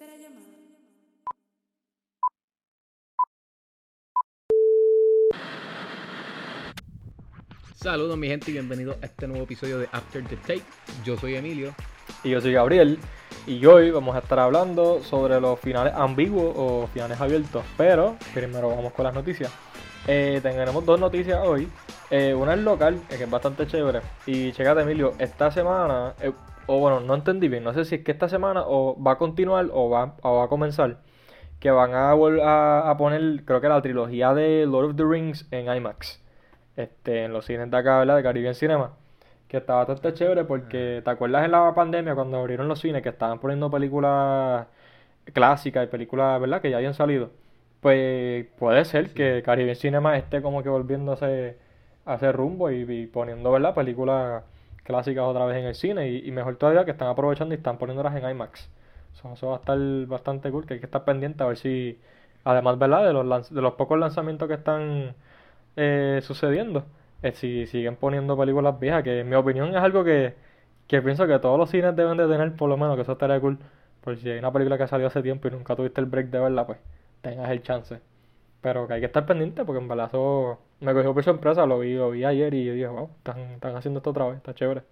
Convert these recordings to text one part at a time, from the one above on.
Espera llamada. Saludos mi gente y bienvenidos a este nuevo episodio de After the Take. Yo soy Emilio. Y yo soy Gabriel. Y hoy vamos a estar hablando sobre los finales ambiguos o finales abiertos. Pero primero vamos con las noticias. Eh, tenemos dos noticias hoy. Eh, una es local, eh, que es bastante chévere. Y checate, Emilio, esta semana, eh, o bueno, no entendí bien, no sé si es que esta semana o va a continuar o va, o va a comenzar. Que van a, a, a poner, creo que la trilogía de Lord of the Rings en IMAX. Este, en los cines de acá, ¿verdad? De Caribbean Cinema. Que está bastante chévere porque, ¿te acuerdas en la pandemia cuando abrieron los cines que estaban poniendo películas clásicas y películas, ¿verdad? Que ya habían salido. Pues puede ser que Caribbean Cinema esté como que volviéndose a ese rumbo y, y poniendo, ¿verdad? Películas clásicas otra vez en el cine. Y, mejor todavía que están aprovechando y están poniéndolas en IMAX. Eso, eso va a estar bastante cool, que hay que estar pendiente a ver si, además, ¿verdad? De los, de los pocos lanzamientos que están eh, sucediendo, eh, si siguen poniendo películas viejas, que en mi opinión es algo que, que pienso que todos los cines deben de tener, por lo menos, que eso estaría cool. Por si hay una película que salió hace tiempo y nunca tuviste el break de verla, pues tengas el chance. Pero que hay que estar pendiente porque en verdad eso me cogió por sorpresa, lo vi, lo vi ayer y dije, wow, están, están haciendo esto otra vez, está chévere.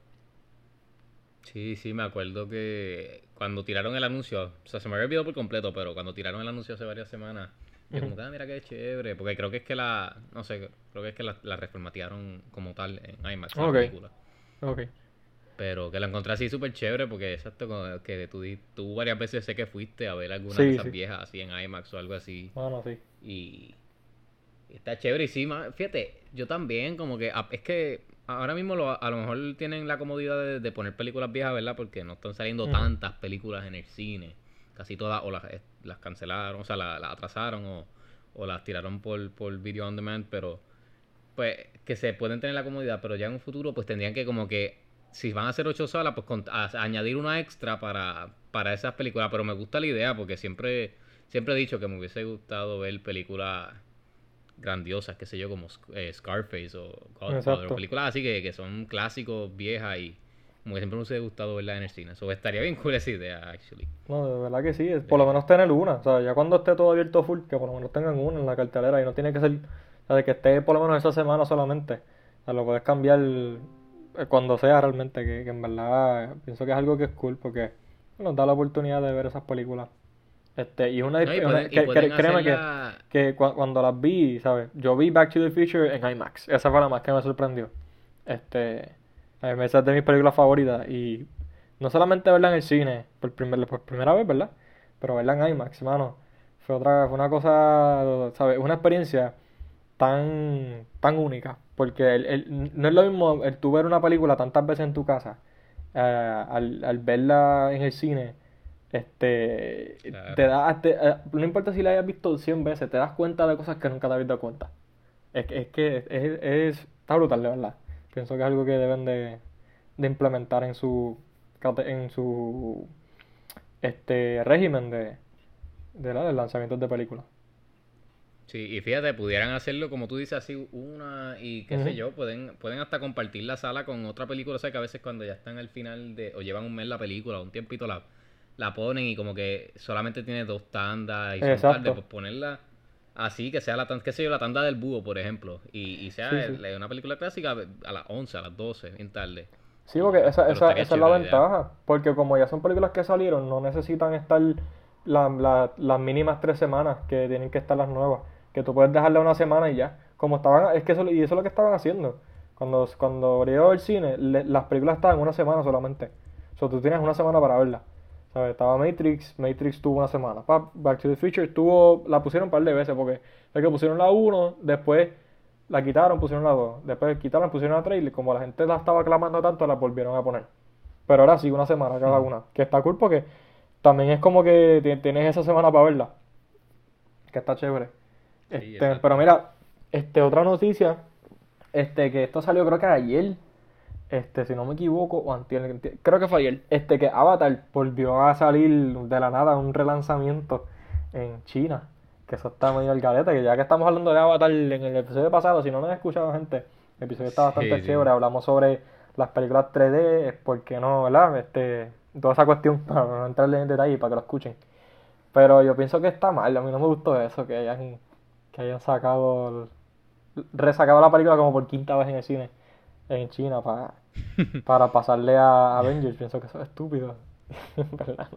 Sí, sí, me acuerdo que cuando tiraron el anuncio, o sea, se me había olvidado por completo, pero cuando tiraron el anuncio hace varias semanas, yo como que, ah, mira qué chévere, porque creo que es que la, no sé, creo que es que la, la reformatearon como tal en IMAX, la Ok. película. Ok. Pero que la encontré así súper chévere porque exacto, como que tú, tú varias veces sé que fuiste a ver alguna de esas sí. viejas así en IMAX o algo así. Bueno, sí. Y está chévere. Y sí, ma- fíjate, yo también, como que a- es que ahora mismo lo- a lo mejor tienen la comodidad de, de poner películas viejas, ¿verdad? Porque no están saliendo tantas películas en el cine. Casi todas o las, eh, las cancelaron, o sea, la- las atrasaron o, o las tiraron por, por video on demand, pero pues que se pueden tener la comodidad, pero ya en un futuro pues tendrían que como que si van a hacer ocho salas, pues a- añadir una extra para, para esas películas. Pero me gusta la idea porque siempre, siempre he dicho que me hubiese gustado ver películas grandiosas, qué sé yo, como eh, Scarface o Godfather, Exacto. películas así que, que son clásicos, viejas y como que siempre me hubiese gustado verlas en el cine. Eso estaría bien cool esa idea, actually. No, de verdad que sí, es por lo menos tener una, o sea, ya cuando esté todo abierto full, que por lo menos tengan una en la cartelera y no tiene que ser, o sea, de que esté por lo menos esa semana solamente, o sea, lo puedes cambiar eh, cuando sea realmente, que, que en verdad pienso que es algo que es cool porque nos da la oportunidad de ver esas películas. Este, y una, No, y una- y que- que- créeme que, hacerla- que cua- cuando las vi, ¿sabes? Yo vi Back to the Future en IMAX, esa fue la más que me sorprendió. Este, esa es de mis películas favoritas y no solamente verla en el cine por, primer- por primera vez, ¿verdad? Pero verla en IMAX, mano, fue otra, fue una cosa, ¿sabes? Una experiencia tan, tan única, porque el- el- no es lo mismo el tú ver una película tantas veces en tu casa, eh, al, al verla en el cine, este, Claro. te da, te- eh, no importa si la hayas visto 100 veces, te das cuenta de cosas que nunca te habías dado cuenta. Es, que- es que es, es- está brutal, de verdad. Pienso que es algo que deben de, de implementar en su, en su este régimen de, de, la- de lanzamientos de películas. Sí, y fíjate, pudieran hacerlo como tú dices así una y qué sé yo, pueden pueden hasta compartir la sala con otra película, o sea que a veces cuando ya están al final de o llevan un mes la película, un tiempito la la ponen y como que solamente tiene dos tandas y son Exacto. tarde, pues ponerla así que sea la tanda, qué sé yo, la tanda del búho, por ejemplo, y, y sea Sí, el- una película clásica a las 11, a las 12, bien tarde. Sí, porque esa, Pero esa, esa es la idea. ventaja. Porque como ya son películas que salieron, no necesitan estar la- la- las mínimas tres semanas que tienen que estar las nuevas. Que tú puedes dejarle una semana y ya. Como estaban, es que eso, y eso es lo que estaban haciendo. Cuando, cuando abrió el cine, le- las películas estaban una semana solamente. O sea, tú tienes una semana para verla. ¿Sabes? Estaba Matrix, Matrix tuvo una semana. Back to the Future tuvo, la pusieron un par de veces porque es que pusieron la 1, después la quitaron, pusieron la 2, después quitaron, pusieron la 3 y como la gente la estaba clamando tanto, la volvieron a poner. Pero ahora sí, una semana cada una. Que está cool porque también es como que ti- tienes esa semana para verla. Que está chévere. Este, pero mira, este, otra noticia, este, que esto salió creo que ayer, este, si no me equivoco, o antier, creo que fue ayer, este, que Avatar volvió a salir de la nada, un relanzamiento en China, que eso está medio al garete, que ya que estamos hablando de Avatar en el episodio pasado, si no lo han escuchado gente, el episodio está bastante Sí, chévere, hablamos sobre las películas 3D, ¿por qué no, verdad? Este, toda esa cuestión, para no entrarle en detalle, para que lo escuchen. Pero yo pienso que está mal, a mí no me gustó eso, que hayan, que hayan sacado, resacado la película como por quinta vez en el cine, en China, para, para pasarle a Avengers. Pienso que eso es estúpido. ¿Verdad?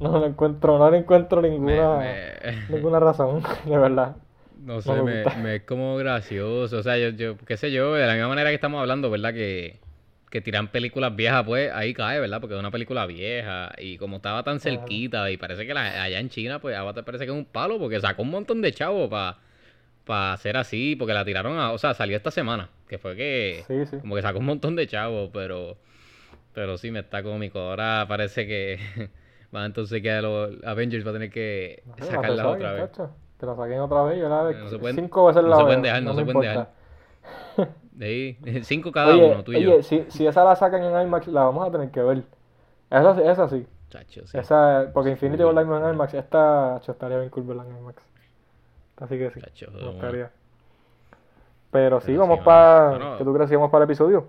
No, no le encuentro, no le encuentro ninguna, me- ninguna razón, de verdad. no sé, me es como gracioso. O sea, yo, yo, qué sé yo, de la misma manera que estamos hablando, ¿verdad? Que, que tiran películas viejas, pues ahí cae, ¿verdad? Porque es una película vieja y como estaba tan cerquita y parece que la- allá en China, pues Avatar parece que es un palo porque sacó un montón de chavos para hacer así, porque la tiraron a, o sea, salió esta semana, que fue que Sí, sí. como que sacó un montón de chavos, pero pero sí me está cómico. Ahora parece que va entonces que los Avengers va a tener que No saquen, otra vez. chacho. Te la saquen otra vez, yo la vez No se pueden- cinco veces no la se pueden dejar, no se pueden importa. De ahí, cinco cada Oye, uno, tú y yo. oye, si, si esa la sacan en IMAX, la vamos a tener que ver. Esa, sí- esa sí. Chacho, sí. Esa, porque Infinity War en IMAX. Esta, chacho, estaría bien cool verla en IMAX. Así que sí, Chacho, me de una. gustaría. Pero sí, Pero sí, vamos para... Bueno. ¿Qué tú crees vamos para el episodio?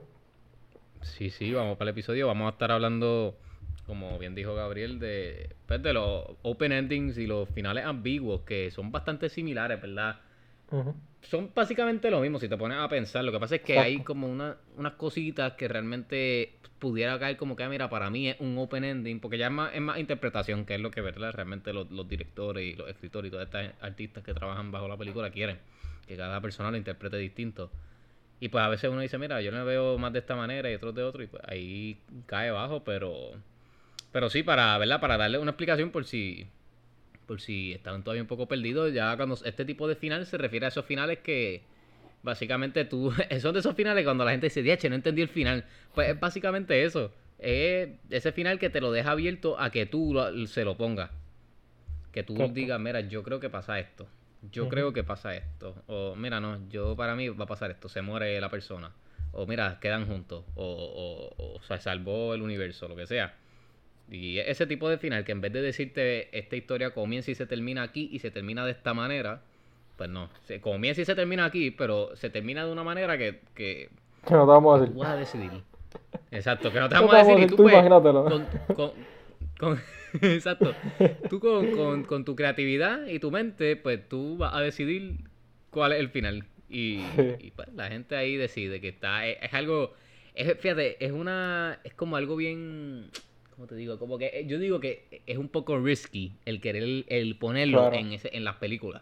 Sí, sí, vamos para el episodio. Vamos a estar hablando, como bien dijo Gabriel, de, pues, de los open endings y los finales ambiguos, que son bastante similares, ¿verdad? Son básicamente lo mismo si te pones a pensar. Lo que pasa es que Exacto. hay como una, unas cositas que realmente pudiera caer como que, ah, mira, para mí es un open ending, porque ya es más, es más interpretación, que es lo que ¿verdad? realmente los, los directores y los escritores y todos estos artistas que trabajan bajo la película quieren, que cada persona lo interprete distinto. Y pues a veces uno dice, mira, yo lo veo más de esta manera y otros de otro, y pues ahí cae bajo, pero pero sí, para, ¿verdad? Para darle una explicación por si por si estaban todavía un poco perdidos, ya cuando este tipo de final se refiere a esos finales que básicamente tú, son de esos finales cuando la gente dice, "Diache, no entendí el final." Pues es básicamente eso. Es ese final que te lo deja abierto a que tú lo- se lo pongas. Que tú digas, mira, yo creo que pasa esto. Yo creo que pasa esto. O mira, no, yo para mí va a pasar esto. Se muere la persona. O mira, quedan juntos. O, o, o se salvó el universo, lo que sea. Y ese tipo de final, que en vez de decirte esta historia comienza y se termina aquí y se termina de esta manera, pues no. Se comienza y se termina aquí, pero se termina de una manera que, que Que no te vamos a tú decir. vas a decidir. Exacto, que no te No vamos a decir y tú, pues, imagínatelo. con, con- con- exacto. Tú con, con- con tu creatividad y tu mente, pues tú vas a decidir cuál es el final. Y, Sí. y, pues la gente ahí decide que está. Es, es algo. Es, fíjate, es una. Es como algo bien. ¿Cómo te digo? Como que eh, yo digo que es un poco risky el querer el ponerlo Claro. en, ese, en las películas.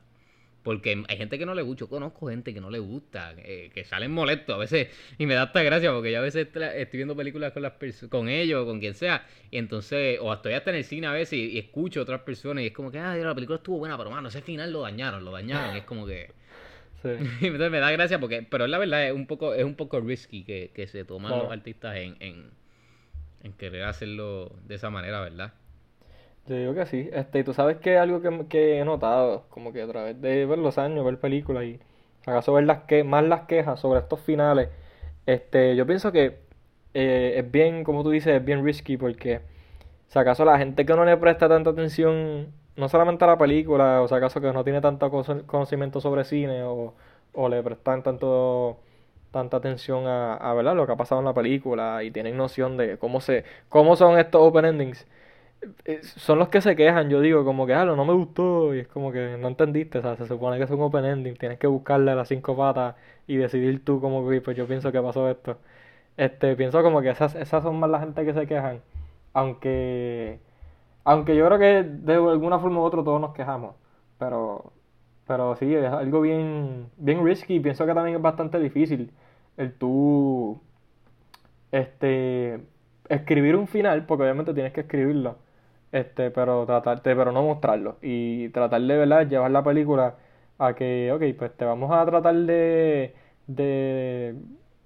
Porque hay gente que no le gusta, yo conozco gente que no le gusta, eh, que salen molestos a veces, y me da hasta gracia porque yo a veces estoy viendo películas con las con ellos, con quien sea, y entonces, o estoy hasta en el cine a veces y, y escucho a otras personas y es como que, ah, la película estuvo buena, pero mano, ese final lo dañaron, lo dañaron, es como que, Sí. entonces me da gracia porque, pero la verdad, es un poco, es un poco risky que, que se toman Claro. los artistas en, en, en querer hacerlo de esa manera, ¿verdad? Yo digo que sí. Este, y tú sabes que algo que, que he notado, como que a través de ver los años, ver películas y acaso ver las que, más las quejas sobre estos finales, este, yo pienso que eh, es bien, como tú dices, es bien risky porque si acaso la gente que no le presta tanta atención, no solamente a la película, o si acaso que no tiene tanto cono- conocimiento sobre cine o, o le prestan tanto tanta atención a, a ¿verdad? lo que ha pasado en la película y tienen noción de cómo se, cómo son estos open endings son los que se quejan, yo digo, como que, ah, no me gustó, y es como que no entendiste, o sea, se supone que es un open ending, tienes que buscarle las cinco patas y decidir tú como que, pues yo pienso que pasó esto. Este, pienso como que esas, esas son más la gente que se quejan, aunque, aunque yo creo que de alguna forma u otra todos nos quejamos, pero, pero sí, es algo bien, bien risky, pienso que también es bastante difícil el tú, este, escribir un final, porque obviamente tienes que escribirlo, este, pero tratarte, pero no mostrarlo. Y tratar de, ¿verdad? llevar la película a que, ok, pues te vamos a tratar de, de,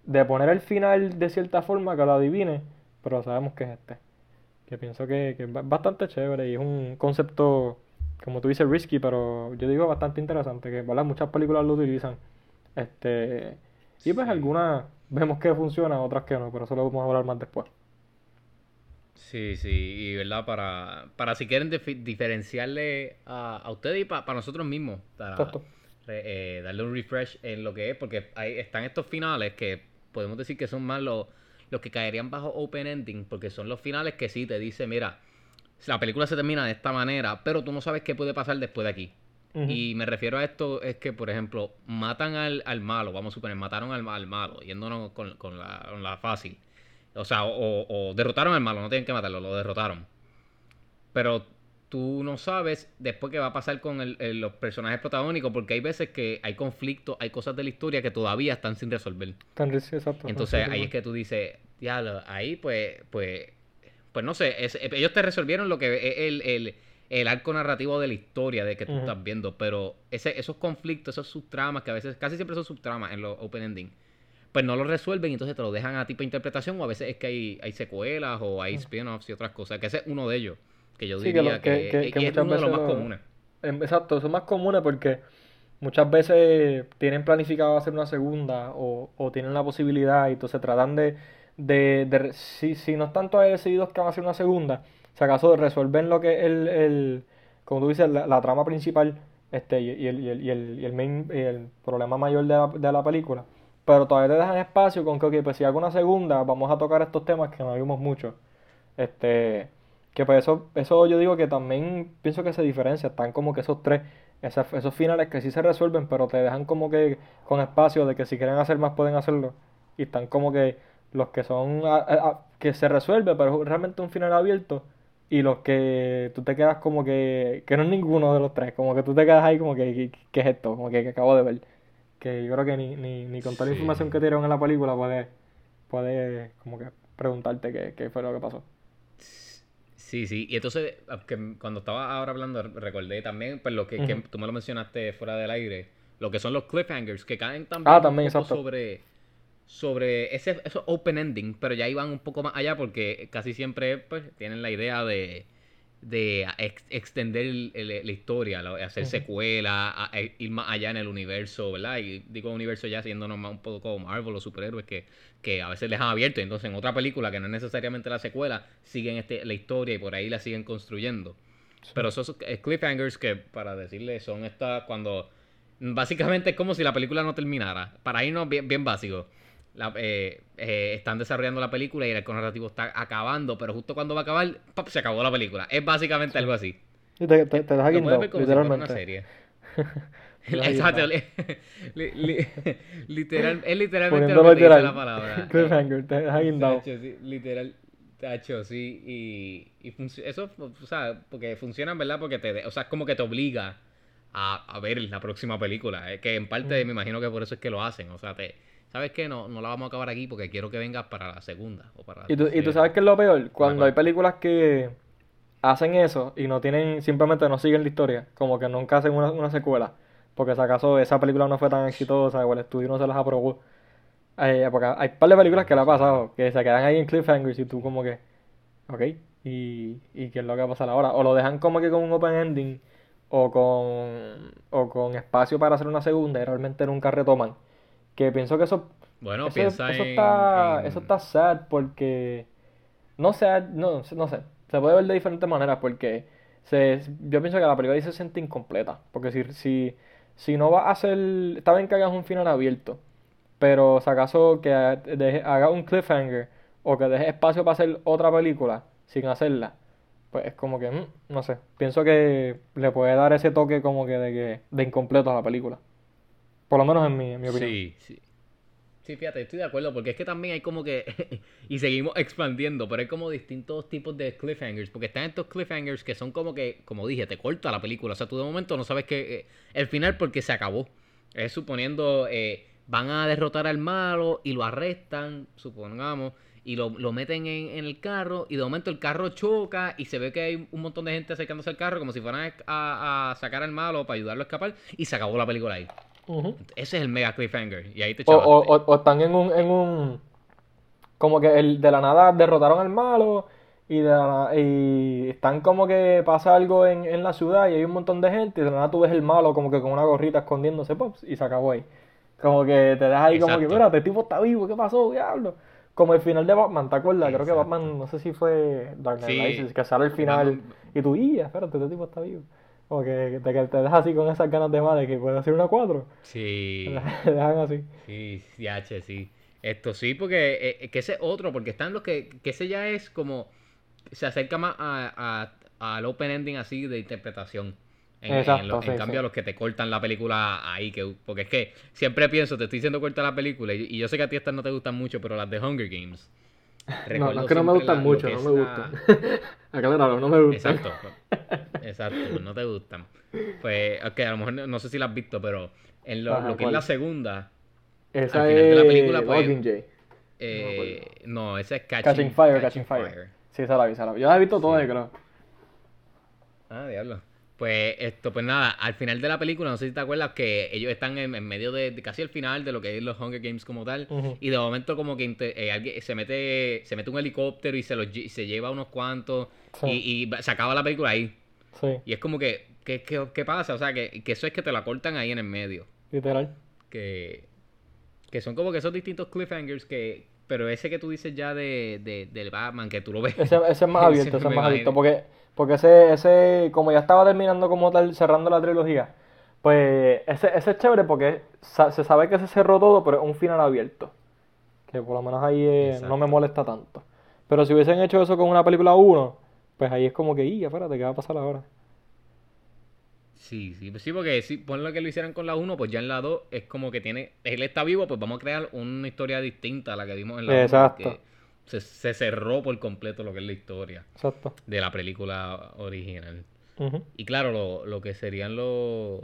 de poner el final de cierta forma que lo adivine, pero sabemos que es este. Que pienso que, que es ba- bastante chévere y es un concepto, como tú dices, risky, pero yo digo bastante interesante, que, ¿verdad? Muchas películas lo utilizan. Este, y pues Sí. algunas vemos que funcionan, otras que no, pero eso lo vamos a hablar más después. Sí, sí, y verdad, para, para si quieren diferenciarle a, a ustedes y pa- para nosotros mismos, para re- eh, darle un refresh en lo que es, porque ahí están estos finales que podemos decir que son más los, los que caerían bajo open ending, porque son los finales que sí te dice, mira, la película se termina de esta manera, pero tú no sabes qué puede pasar después de aquí. Y me refiero a esto, es que, por ejemplo, matan al, al malo, vamos a suponer, mataron al, al malo, yéndonos con, con la, con la fácil. O sea, o, o derrotaron al malo, no tienen que matarlo, lo derrotaron. Pero tú no sabes después qué va a pasar con el- el- los personajes protagónicos, porque hay veces que hay conflictos, hay cosas de la historia que todavía están sin resolver. Exacto. Entonces ahí es que tú dices, ya, ahí pues, pues, pues no sé, es- ellos te resolvieron lo que es el, el, el arco narrativo de la historia de que tú estás viendo, pero ese, esos conflictos, esos subtramas, que a veces, casi siempre son subtramas en los open ending, pues no los resuelven y entonces te lo dejan a ti para interpretación o a veces es que hay, hay secuelas o hay spin-offs y otras cosas, que ese es uno de ellos, que yo Sí, que diría lo- que, que- que- que es uno de los más lo- comunes. Em, Exacto, son más comunes porque muchas veces tienen planificado hacer una segunda o, o tienen la posibilidad y entonces tratan de, de, de si, si no están todavía decididos que van a hacer una segunda, si acaso resuelven lo que es el, el como tú dices, la, la trama principal este, y, el, y, el, y, el, y el main- el problema mayor de la, de la película, pero todavía te dejan espacio con que, ok, pues si hago una segunda, vamos a tocar estos temas que no vimos mucho. Este, que pues eso, eso yo digo que también pienso que se diferencia. Están como que esos tres, esas- esos finales que sí se resuelven, pero te dejan como que con espacio de que si quieren hacer más pueden hacerlo. Y están como que los que son que se resuelve, pero es realmente un final abierto. Y los que tú te quedas como que, que no es ninguno de los tres, como que tú te quedas ahí como que, ¿qué, qué es esto? Como que, que acabo de ver. Que yo creo que ni, ni, ni con toda la Sí. información que dieron en la película puedes, puedes como que preguntarte qué, qué fue lo que pasó. Sí, sí, y entonces que cuando estaba ahora hablando recordé también, pues lo que, que Ujú. tú me lo mencionaste fuera del aire, lo que son los cliffhangers, que caen también Ah, un poco sobre, sobre ese, esos open ending, pero ya iban un poco más allá porque casi siempre pues, tienen la idea de, de ex- extender el- el- la historia, la- hacer secuelas, a- a ir más allá en el universo, ¿verdad? Y digo universo ya siéndonos más un poco como Marvel o superhéroes que, que a veces dejan abierto, y entonces en otra película que no es necesariamente la secuela, siguen este, la historia y por ahí la siguen construyendo. Pero esos eh, cliffhangers que, para decirle, son estas cuando... Básicamente es como si la película no terminara. Para irnos bien, bien básico. La- eh, eh, están desarrollando la película y el arco narrativo está acabando, pero justo cuando va a acabar, se acabó la película. Es básicamente algo así. Te, te, te ver como si una literalmente. serie. Te deja Exacto. guindado. li- li- literal, es literalmente lo que te dice literal. la palabra. Cliffhanger, te deja guindado. Sí, literal, tacho, sí, y, y eso, o sea, porque funcionan, ¿verdad? Porque te, o sea, es como que te obliga a, a ver la próxima película, eh, que en parte Mm. me imagino que por eso es que lo hacen, o sea, te, ¿sabes qué? No, no la vamos a acabar aquí porque quiero que vengas para la segunda o para la Y tú, y tú sabes qué es lo peor, cuando hay películas que hacen eso y no tienen, simplemente no siguen la historia, como que nunca hacen una, una secuela, porque si acaso esa película no fue tan exitosa o el estudio no se las aprobó. Eh, porque hay un par de películas que le ha pasado, que se quedan ahí en cliffhangers y tú como que, ok, y, y qué es lo que va a pasar ahora. O lo dejan como que con un open ending o con, o con espacio para hacer una segunda y realmente nunca retoman. Que pienso que eso Bueno, eso, piensa eso en, está, en- eso está sad porque no sé, no, no sé, se puede ver de diferentes maneras porque se, yo pienso que la película ahí se siente incompleta, porque si, si, si no va a hacer, está bien que hagas un final abierto, pero si acaso que deje- haga un cliffhanger o que deje espacio para hacer otra película sin hacerla, pues es como que, mm, no sé, pienso que le puede dar ese toque como que de, que, de incompleto a la película, por lo menos en mi, en mi opinión. Sí, sí. Sí, fíjate, estoy de acuerdo, porque es que también hay como que, y seguimos expandiendo, pero hay como distintos tipos de cliffhangers, porque están estos cliffhangers que son como que, como dije, te corta la película, o sea, tú de momento no sabes que eh, el final porque se acabó. Es suponiendo, eh, van a derrotar al malo y lo arrestan, supongamos, y lo, lo meten en, en el carro, y de momento el carro choca y se ve que hay un montón de gente acercándose al carro como si fueran a, a sacar al malo para ayudarlo a escapar, y se acabó la película ahí. Ese es el mega cliffhanger. Y ahí te O, o, o- o están en un, en un como que el, de la nada derrotaron al malo y de la y están como que pasa algo en, en la ciudad y hay un montón de gente y de la nada tú ves el malo como que con una gorrita escondiéndose pops y se acabó ahí. Como que te dejas ahí como que, espérate, este tipo está vivo, ¿qué pasó, diablo? Como el final de Batman, ¿te acuerdas? Creo que. Batman, no sé si fue Dark Knight Sí. Rises, que sale el final Batman- y tú, y espérate, este tipo está vivo. Como que te, que te dejas así con esas ganas de más de que puede hacer una 4. Sí, Te dejan así. sí, sí, H, sí. Esto sí, porque eh, que ese otro, porque están los que, que ese ya es como, se acerca más a, a, al open ending así de interpretación. En, Exacto, en lo- en sí, cambio, sí. a los que te cortan la película ahí, que porque es que siempre pienso, te estoy diciendo corta la película, y, y yo sé que a ti estas no te gustan mucho, pero las de Hunger Games. No, no es que no me gustan la- mucho, no me la- gustan. Acláralo, no me gustan. Exacto. Exacto, pues no te gustan. Pues, ok, a lo mejor no, no sé si la has visto, pero en lo, Ajá, lo que ¿cuál? es la segunda, Esa Al final de la película, pues, Mockingjay. eh, no, esa es Catching, Catching Fire, Catching Fire. Sí, esa la vi, esa la vi. Yo la he visto Sí. creo. Ah, diablo. Pues esto, pues nada, al final de la película, no sé si te acuerdas que ellos están en, en medio de, de casi al final de lo que es los Hunger Games como tal. Y de momento como que eh, alguien se mete, se mete un helicóptero y se los se lleva unos cuantos. Sí. Y, y se acaba la película ahí. Sí, Y es como que, ¿qué, qué, qué pasa? O sea, que, que eso es que te la cortan ahí en el medio. literal. Que, que son como que esos distintos cliffhangers que... Pero ese que tú dices ya de, de, del Batman, que tú lo ves. Ese, ese es más abierto, ese es más abierto. Porque, porque ese, ese, como ya estaba terminando como tal, cerrando la trilogía, pues ese, ese es chévere porque sa- se sabe que se cerró todo, pero es un final abierto. Que por lo menos ahí eh, no me molesta tanto. Pero si hubiesen hecho eso con una película 1, pues ahí es como que, y espérate, ¿qué va a pasar ahora? Sí, sí, sí, porque si ponlo que lo hicieran con la 1, pues ya en la 2 es como que tiene, él está vivo, pues vamos a crear una historia distinta a la que vimos en la 1. Exacto. porque Se, se cerró por completo lo que es la historia Exacto. de la película original. Y claro, lo, lo que serían los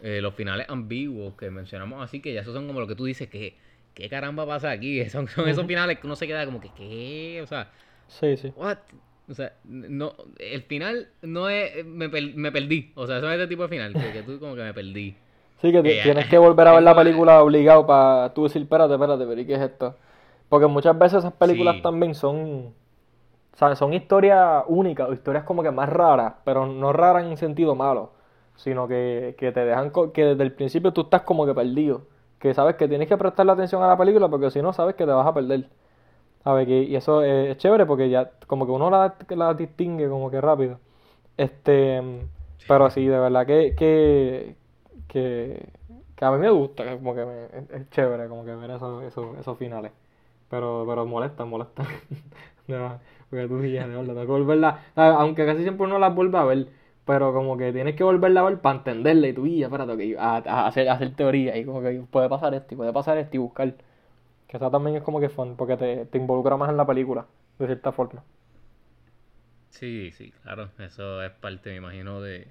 eh, los finales ambiguos que mencionamos así, que ya esos son como lo que tú dices, que ¿qué caramba pasa aquí? Son, son esos finales que uno se queda como que, ¿qué? O sea, Sí, sí. What? O sea, no, el final no es, me, per- me perdí. O sea, eso es ese tipo de final, que, que tú como que me perdí. Sí, que Eh, tienes que volver a ver la película obligado para tú decir, espérate, espérate, pero ¿y qué es esto? Porque muchas veces esas películas Sí. también son, o sea, son historias únicas, o historias como que más raras, pero no raras en sentido malo, sino que, que te dejan, que desde el principio tú estás como que perdido, que sabes que tienes que prestarle atención a la película porque si no sabes que te vas a perder. ¿Sabes? Que, y eso es, chévere porque ya como que uno la, la distingue como que rápido. Este, pero sí, de verdad que, que, que, que a mí me gusta, que como que me- es, chévere como que ver esos, esos, esos finales. Pero, pero molesta, molesta. Verdad, Porque tú dices, de verdad, tengo que volverla, ¿sabes? aunque casi siempre uno las vuelve a ver, pero como que tienes que volverla a ver para entenderla y tú, y espérate, ok, a, a hacer, a hacer teoría y como que puede pasar esto y puede pasar esto y buscar. Que eso también es como que fun, porque te, te involucra más en la película, de cierta forma. Sí, sí, claro. Eso es parte, me imagino, de,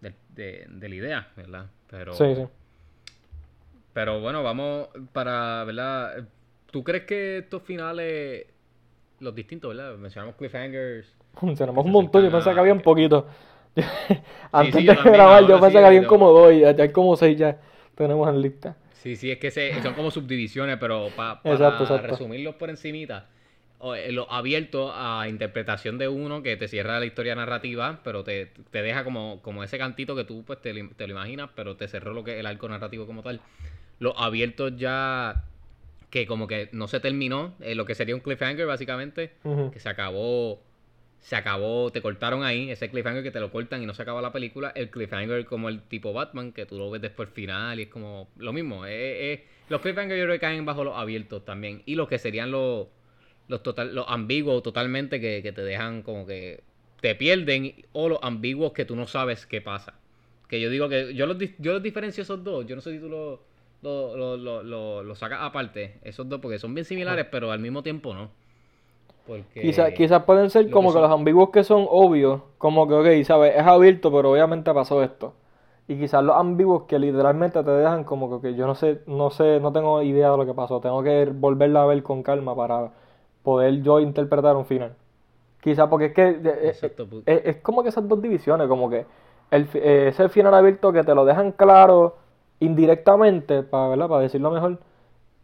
de, de- de la idea, ¿verdad? Pero, Sí, sí. pero bueno, vamos para, ¿verdad? ¿Tú crees que estos finales, los distintos, ¿verdad? Mencionamos cliffhangers. Se un montón, yo acercan pensé a- que había un poquito. Antes sí, yo de grabar, yo sí, que habían yo- como dos, y ya hay como seis ya tenemos en lista. Sí, sí, es que se, son como subdivisiones, pero pa- para exacto. resumirlos por encimita, eh, lo abierto a interpretación de uno que te cierra la historia narrativa, pero te, te deja como, como ese cantito que tú pues te, lo- te lo imaginas, pero te cerró lo que el arco narrativo como tal. Los abiertos ya que como que no se terminó, eh, lo que sería un cliffhanger básicamente, que se acabó, se acabó, te cortaron ahí, ese cliffhanger que te lo cortan y no se acaba la película, el cliffhanger como el tipo Batman, que tú lo ves después al final y es como lo mismo, eh, eh, los cliffhangers yo creo que caen bajo los abiertos también, y los que serían los, los, total, los ambiguos totalmente que, que te dejan como que te pierden, o los ambiguos que tú no sabes qué pasa. Que yo digo que yo los, yo los diferencio esos dos, yo no sé si tú los lo, lo, lo, lo- lo sacas aparte, esos dos, porque son bien similares, pero al mismo tiempo no. Porque... Quizás quizás pueden ser como que los ambiguos que son obvios, como que, ok, ¿sabes? Es abierto, pero obviamente pasó esto. Y quizás los ambiguos que literalmente te dejan como que, ok, yo no sé, no sé, no tengo idea de lo que pasó. Tengo que volverla a ver con calma para poder yo interpretar un final. Quizás porque es que eh, eh, Exacto, pu- es, es como que esas dos divisiones, como que el, eh, ese final abierto que te lo dejan claro indirectamente, para, ¿verdad? Para decirlo mejor,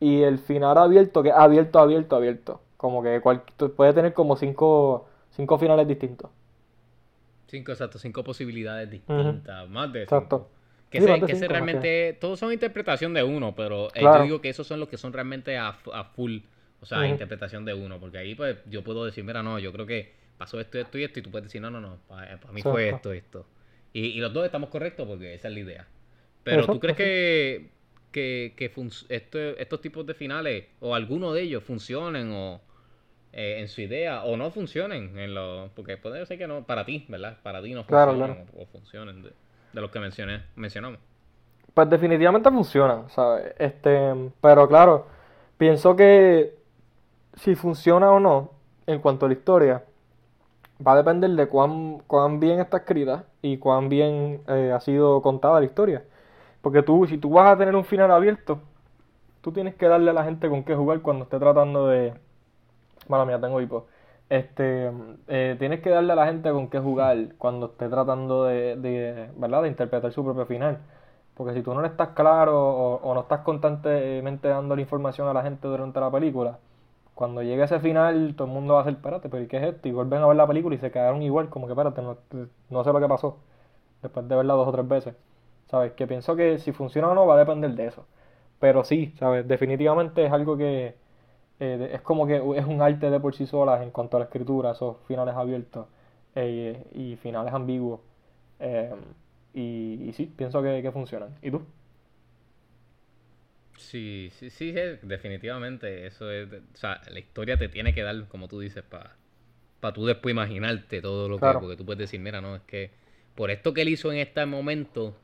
y el final abierto que es abierto, abierto, abierto. Como que cual- puede tener como cinco, cinco finales distintos. Cinco, exacto, cinco posibilidades distintas, más de Exacto. cinco. Que, Sí, se- que se que- realmente, todos son interpretación de uno, pero eh, Claro. yo digo que esos son los que son realmente a, a full, o sea, interpretación de uno, porque ahí pues yo puedo decir, mira, no, yo creo que pasó esto, esto y esto, y tú puedes decir, no, no, no, para, mí fue Exacto. esto, esto. Y, y los dos estamos correctos porque esa es la idea. Pero Exacto, tú crees que, que, que fun- esto- estos tipos de finales, o alguno de ellos, funcionen o, eh, en su idea o no funcionen en lo porque puede ser que no para ti verdad para ti no Claro, funcionan o, o funcionen de, de los que mencioné mencionamos Pues definitivamente funcionan, ¿sabes? Este, pero claro, pienso que si funciona o no en cuanto a la historia, va a depender de cuán, cuán bien está escrita y cuán bien eh, ha sido contada la historia. Porque tú, si tú vas a tener un final abierto, tú tienes que darle a la gente con qué jugar cuando esté tratando de... Mala mía, tengo hipo. Este, eh, tienes que darle a la gente con qué jugar cuando esté tratando de, de, ¿verdad? de interpretar su propio final. Porque si tú no le estás claro o, o no estás constantemente dando la información a la gente durante la película, cuando llegue ese final, todo el mundo va a hacer, espérate, pero ¿y qué es esto? Y vuelven a ver la película y se quedaron igual, como que, espérate, no, no sé lo que pasó, después de verla dos o tres veces. ¿Sabes? Que pienso que si funciona o no va a depender de eso. Pero sí, ¿sabes? Definitivamente es algo que eh, es como que es un arte de por sí sola en cuanto a la escritura, esos finales abiertos eh, y finales ambiguos. Eh, y, y sí, pienso que, que funcionan. ¿Y tú? sí sí sí definitivamente eso es o sea la historia te tiene que dar como tú dices para para tú después imaginarte todo lo que porque tú puedes decir mira no es que por esto que él hizo en este momento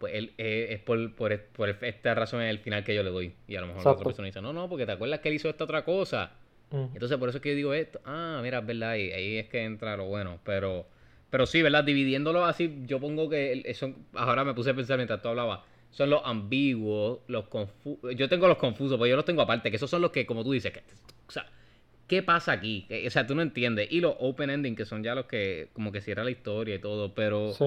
pues él eh, es por, por, por esta razón es el final que yo le doy y a lo mejor la otra persona dice no no porque te acuerdas que él hizo esta otra cosa Mm. Entonces por eso es que yo digo esto. Ah, mira, es verdad, ahí es que entra lo bueno. Pero, pero sí, ¿verdad? Dividiéndolo así, yo pongo que son, ahora me puse a pensar mientras tú hablabas, son los ambiguos, los confusos. Yo tengo los confusos, pues yo los tengo aparte, que esos son los que, como tú dices, que, o sea, ¿qué pasa aquí? O sea, tú no entiendes. Y los open ending, que son ya los que como que cierra la historia y todo, pero... Sí.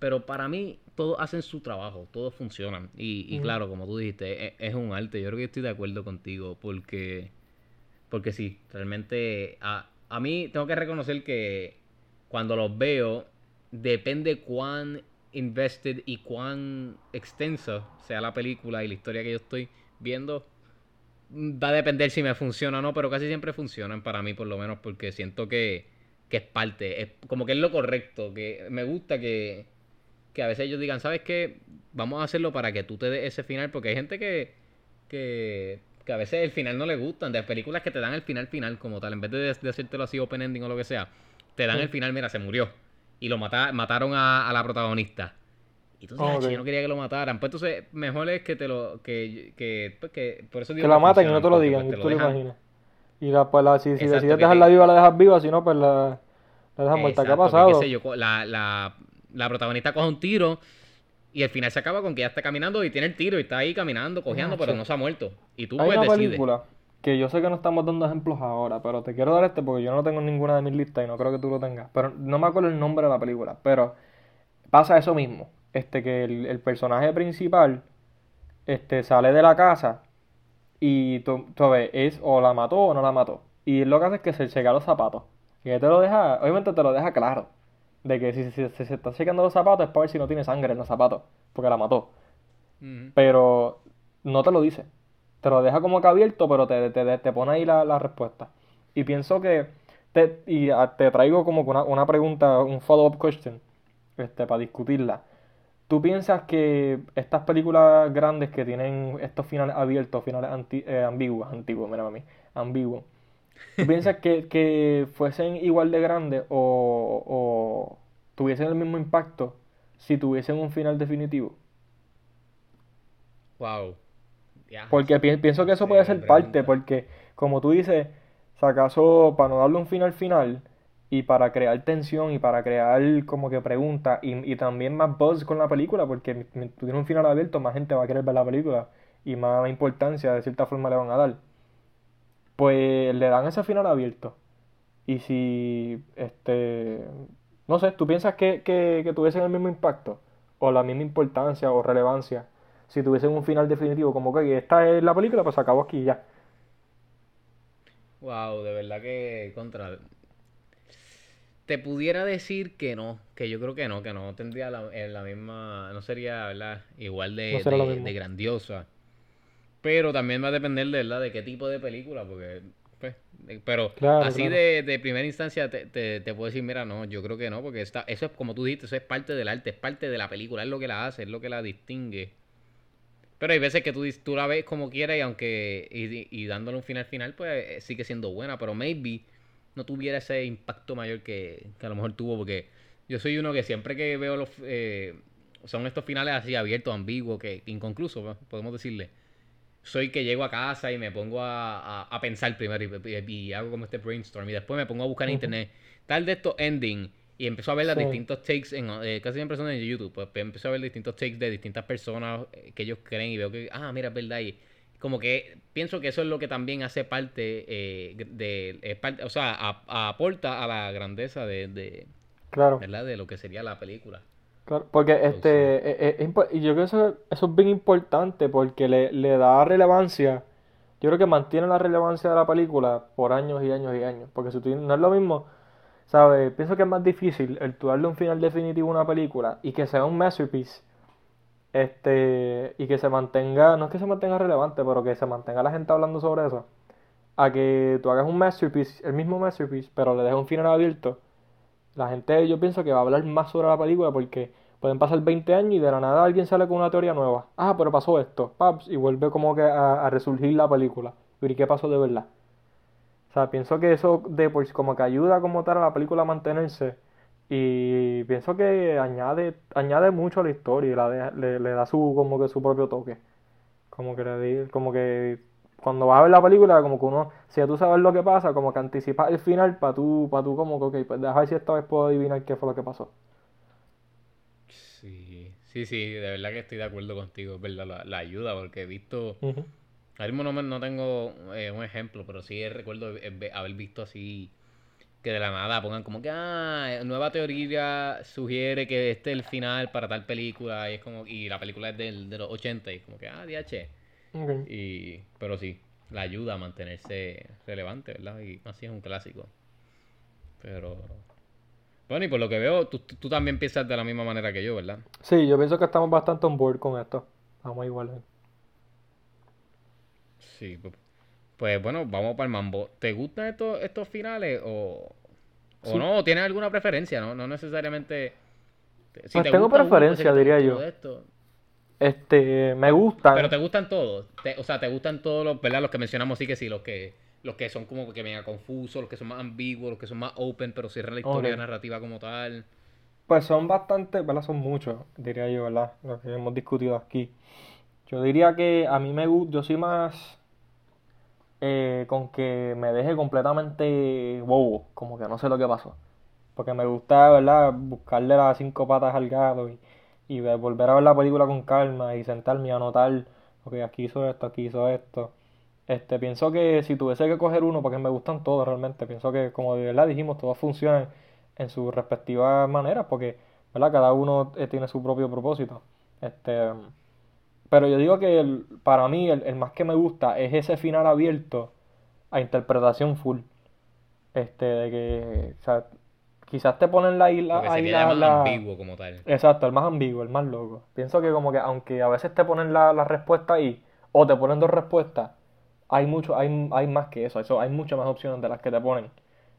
Pero para mí, todos hacen su trabajo, todos funcionan. Y, y claro, como tú dijiste, es, es un arte. Yo creo que estoy de acuerdo contigo, porque, porque sí, realmente a, a mí tengo que reconocer que cuando los veo, depende cuán invested y cuán extensa sea la película y la historia que yo estoy viendo, va a depender si me funciona o no, pero casi siempre funcionan para mí por lo menos porque siento que, que es parte, es como que es lo correcto, que me gusta que, que a veces ellos digan, ¿sabes qué? Vamos a hacerlo para que tú te des ese final, porque hay gente que, que, que a veces el final no le gustan, de películas que te dan el final final como tal, en vez de, de hacértelo así open ending o lo que sea, te dan Sí. el final, mira, se murió, y lo mata- mataron a, a la protagonista. Y tú dices, Ah, "Ach, ok. yo no quería que lo mataran. Pues entonces, mejor es que te lo. Que, que, pues, que por eso digo Que la maten y no te lo digan, pues, te tú lo dejan- imaginas. Y la, pues, la- si, si Exacto, decides dejarla te- viva, la dejas viva, si no, pues la, la dejas muerta. ¿Qué ha pasado? qué sé yo, la, la, la protagonista coge un tiro y al final se acaba con que ella está caminando y tiene el tiro y está ahí caminando, cojeando, pero Macho. no se ha muerto. Y tú Hay pues una decides. película que yo sé que no estamos dando ejemplos ahora, pero te quiero dar este porque yo no tengo ninguna de mis listas y no creo que tú lo tengas. Pero no me acuerdo el nombre de la película, pero pasa eso mismo. Este, que el, el personaje principal este, sale de la casa y tú, tú ves, es o la mató o no la mató. Y lo que hace es que se checa los zapatos. Y te lo deja, obviamente te lo deja claro. De que si, si- si se está checando los zapatos es para ver si no tiene sangre en los zapatos, porque la mató pero no te lo dice. Te lo deja como que abierto, pero te, te, te pone ahí la, la respuesta. Y pienso que, te, y ah, te traigo como una, una pregunta, un follow-up question, este, para discutirla. ¿Tú piensas que estas películas grandes que tienen estos finales abiertos, finales anti- eh, ambiguos, antiguos, mira a mí, ambiguos, ¿tú piensas que, que fuesen igual de grandes o, o tuviesen el mismo impacto si tuviesen un final definitivo? Wow. Porque pi- pienso que eso puede ser parte, porque como tú dices, si acaso para no darle un final final y para crear tensión y para crear como que preguntas y, y también más buzz con la película, porque tú tienes un final abierto, más gente va a querer ver la película y más importancia de cierta forma le van a dar. Pues le dan ese final abierto. Y si, este, no sé, ¿tú piensas que, que, que tuviesen el mismo impacto o la misma importancia o relevancia si tuviesen un final definitivo? Como que esta es la película, pues se acabó aquí ya. Wow, de verdad que contra. Te pudiera decir que no, que yo creo que no, que no tendría la, eh, la misma, no sería, ¿verdad? Igual de, No de grandiosa. Pero también va a depender de, ¿verdad? de qué tipo de película, porque, pues, eh, pero Claro, así claro. de, de primera instancia te, te, te puedo decir, mira, no, yo creo que no, porque está, eso es como tú dijiste, eso es parte del arte, es parte de la película, es lo que la hace, es lo que la distingue. Pero hay veces que tú, tú la ves como quieras y aunque y, y dándole un final final, pues eh, sigue siendo buena, pero maybe no tuviera ese impacto mayor que, que a lo mejor tuvo, porque yo soy uno que siempre que veo los... eh, son estos finales así abiertos, ambiguos, que inconclusos, ¿no? podemos decirle. Soy que llego a casa y me pongo a, a- a pensar primero y, y- y hago como este brainstorm y después me pongo a buscar en internet. Tal de estos ending y empiezo a ver los Sí. distintos takes en eh, casi siempre son en YouTube pues empiezo a ver distintos takes de distintas personas eh, que ellos creen y veo que ah mira es verdad. Y como que pienso que eso es lo que también hace parte eh, de es parte- o sea a- aporta a la grandeza de, de Claro. verdad de lo que sería la película Claro, porque este, eh, eh, es impo- y yo creo que eso, eso es bien importante porque le, le da relevancia, yo creo que mantiene la relevancia de la película por años y años y años, porque si tú, no es lo mismo, ¿sabes? Pienso que es más difícil el tú darle un final definitivo a una película y que sea un masterpiece, este, y que se mantenga, no es que se mantenga relevante, pero que se mantenga la gente hablando sobre eso, a que tú hagas un masterpiece, el mismo masterpiece, pero le dejes un final abierto. La gente, yo pienso que va a hablar más sobre la película porque pueden pasar 20 años y de la nada alguien sale con una teoría nueva. Ah, pero pasó esto, paps, y vuelve como que a, resurgir la película. ¿Y qué pasó de verdad? O sea, pienso que eso de sí como que ayuda como tal a la película a mantenerse y pienso que añade añade mucho a la historia y la le, da su como que su propio toque. Como que le como que cuando vas a ver la película, como que uno, si tú sabes lo que pasa, como que anticipas el final para tú, para tú como que, ok, pues deja ver si esta vez puedo adivinar qué fue lo que pasó. Sí sí de verdad que estoy de acuerdo contigo es verdad la, la ayuda porque he visto Ujú. Ahora mismo no, me- no tengo eh, un ejemplo, pero sí recuerdo haber visto así que de la nada pongan como que, ah, nueva teoría sugiere que este es el final para tal película y es como, y la película es del, de los 80 y es como que, ah, DH. Y, pero sí, la ayuda a mantenerse relevante, ¿verdad? Y así es un clásico. Pero, bueno, y por lo que veo, tú, tú- también piensas de la misma manera que yo, ¿verdad? Sí, yo pienso que estamos bastante on board con esto. Vamos igual. Sí, pu- pues bueno, vamos para el mambo. ¿Te gustan estos, estos finales o, o Sí. no? ¿O ¿Tienes alguna preferencia? No, no necesariamente. Si Pues te tengo uno, puede preferencia, te diría yo. esto. Este, me gustan. Pero te gustan todos. Te- o sea, te gustan todos los, ¿verdad? Los que mencionamos, sí que sí, los que, los que son como que mega confusos, los que son más ambiguos, los que son más open, pero cierran la historia narrativa como tal. Pues son bastante, ¿verdad? Son muchos, diría yo, ¿verdad? Lo que hemos discutido aquí. Yo diría que a mí me gusta, yo soy más eh, con que me deje completamente bobo, como que no sé lo que pasó. Porque me gusta, ¿verdad? Buscarle las cinco patas al gato y, y ver- volver a ver la película con calma y sentarme y anotar, ok, aquí hizo esto, aquí hizo esto. Este, pienso que si tuviese que coger uno, porque me gustan todos realmente, pienso que como de verdad dijimos, todos funcionan en sus respectivas maneras, porque, ¿verdad? Cada uno eh, tiene su propio propósito. Este, pero yo digo que el- para mí el, el más que me gusta es ese final abierto a interpretación full. Este, de que, o sea, quizás te ponen la, ahí la, Porque ahí sería la, más ambiguo como tal. Exacto, el más ambiguo, el más loco. Pienso que como que aunque a veces te ponen la, la respuesta ahí, o te ponen dos respuestas, hay mucho, hay, hay más que eso, eso, hay muchas más opciones de las que te ponen.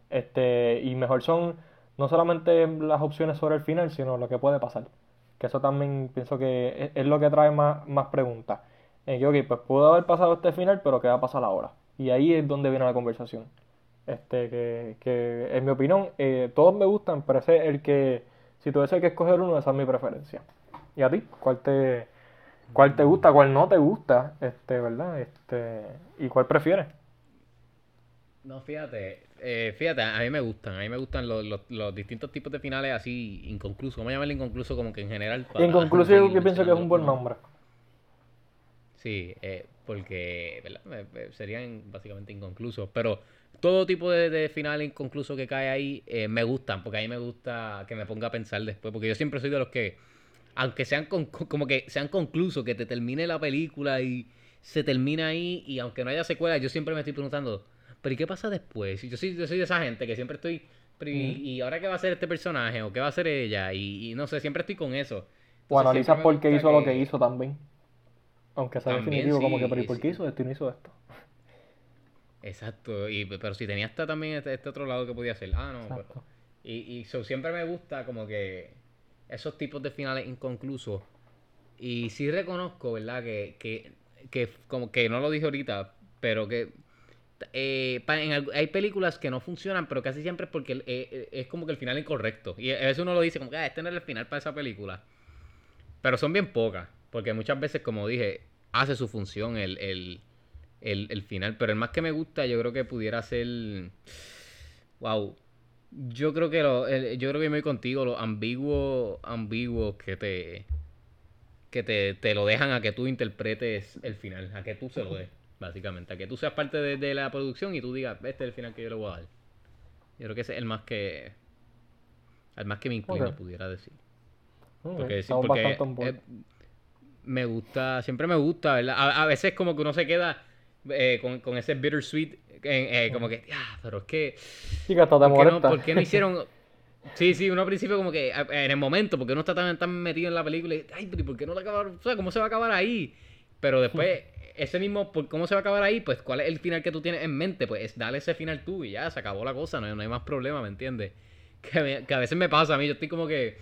Este, y mejor son no solamente las opciones sobre el final, sino lo que puede pasar. Que eso también pienso que es, es lo que trae más, más preguntas. En que, ok, pues pudo haber pasado este final, pero ¿qué va a pasar ahora? Y ahí es donde viene la conversación. Este, que, que en mi opinión, eh, todos me gustan, pero ese es el que, si tuviese que escoger uno, esa es mi preferencia. ¿Y a ti? ¿Cuál te, cuál te gusta, cuál no te gusta? Este, ¿verdad? Este, ¿y cuál prefieres? No, fíjate, eh, fíjate, a mí me gustan, a mí me gustan los, los, los distintos tipos de finales así inconclusos. Vamos a llamarle inconcluso como que en general. Para ir yo pienso que es un buen nombre. Sí, eh, porque ¿verdad? Serían básicamente inconclusos, pero todo tipo de, de final inconcluso que cae ahí eh, me gustan, porque a mí me gusta que me ponga a pensar después, porque yo siempre soy de los que, aunque sean con- como que sean conclusos, que te termine la película y se termina ahí, y aunque no haya secuela, yo siempre me estoy preguntando, pero ¿y qué pasa después? Yo soy, yo soy de esa gente que siempre estoy, pero ¿y, ahora qué va a hacer este personaje? ¿O qué va a hacer ella? Y, y no sé, siempre estoy con eso. O analizas por qué hizo lo que hizo también. Aunque sea También, definitivo, como que, pero ¿y por sí. qué hizo esto y no hizo esto? Exacto, y, pero si tenía hasta también este, este otro lado que podía hacer. Ah, no, pero-. Y, y so, siempre me gusta como que esos tipos de finales inconclusos y sí reconozco, ¿verdad? Que, que, que como que no lo dije ahorita, pero que eh, hay películas que no funcionan, pero casi siempre es porque eh, eh, es como que el final incorrecto. Y a veces uno lo dice como que ah, este no es el final para esa película. Pero son bien pocas, porque muchas veces, como dije, hace su función el, el, el, final. Pero el más que me gusta, yo creo que pudiera ser. Wow. Yo creo que lo, yo creo que me voy contigo, los ambiguos, ambiguos que te que te, te, lo dejan a que tú interpretes el final, a que tú se lo des básicamente. A que tú seas parte de, la producción y tú digas, este es el final que yo le voy a dar. Yo creo que ese es el más que. El más que me inclino, pudiera decir. Porque, porque me gusta, siempre me gusta, ¿verdad? A, veces como que uno se queda eh, con, con, ese bittersweet, eh, como que, ah, pero es que. Te ¿por, qué no, ¿Por qué no hicieron.? Sí, sí, uno al principio como que en el momento, porque uno está tan, tan metido en la película y, ay, pero ¿por qué no la acabaron? O sea, ¿cómo se va a acabar ahí? Pero después ese mismo, ¿cómo se va a acabar ahí? Pues, ¿cuál es el final que tú tienes en mente? Pues, dale ese final tú y ya, se acabó la cosa, no hay, más problema, ¿me entiendes? Que, a veces me pasa a mí, yo estoy como que,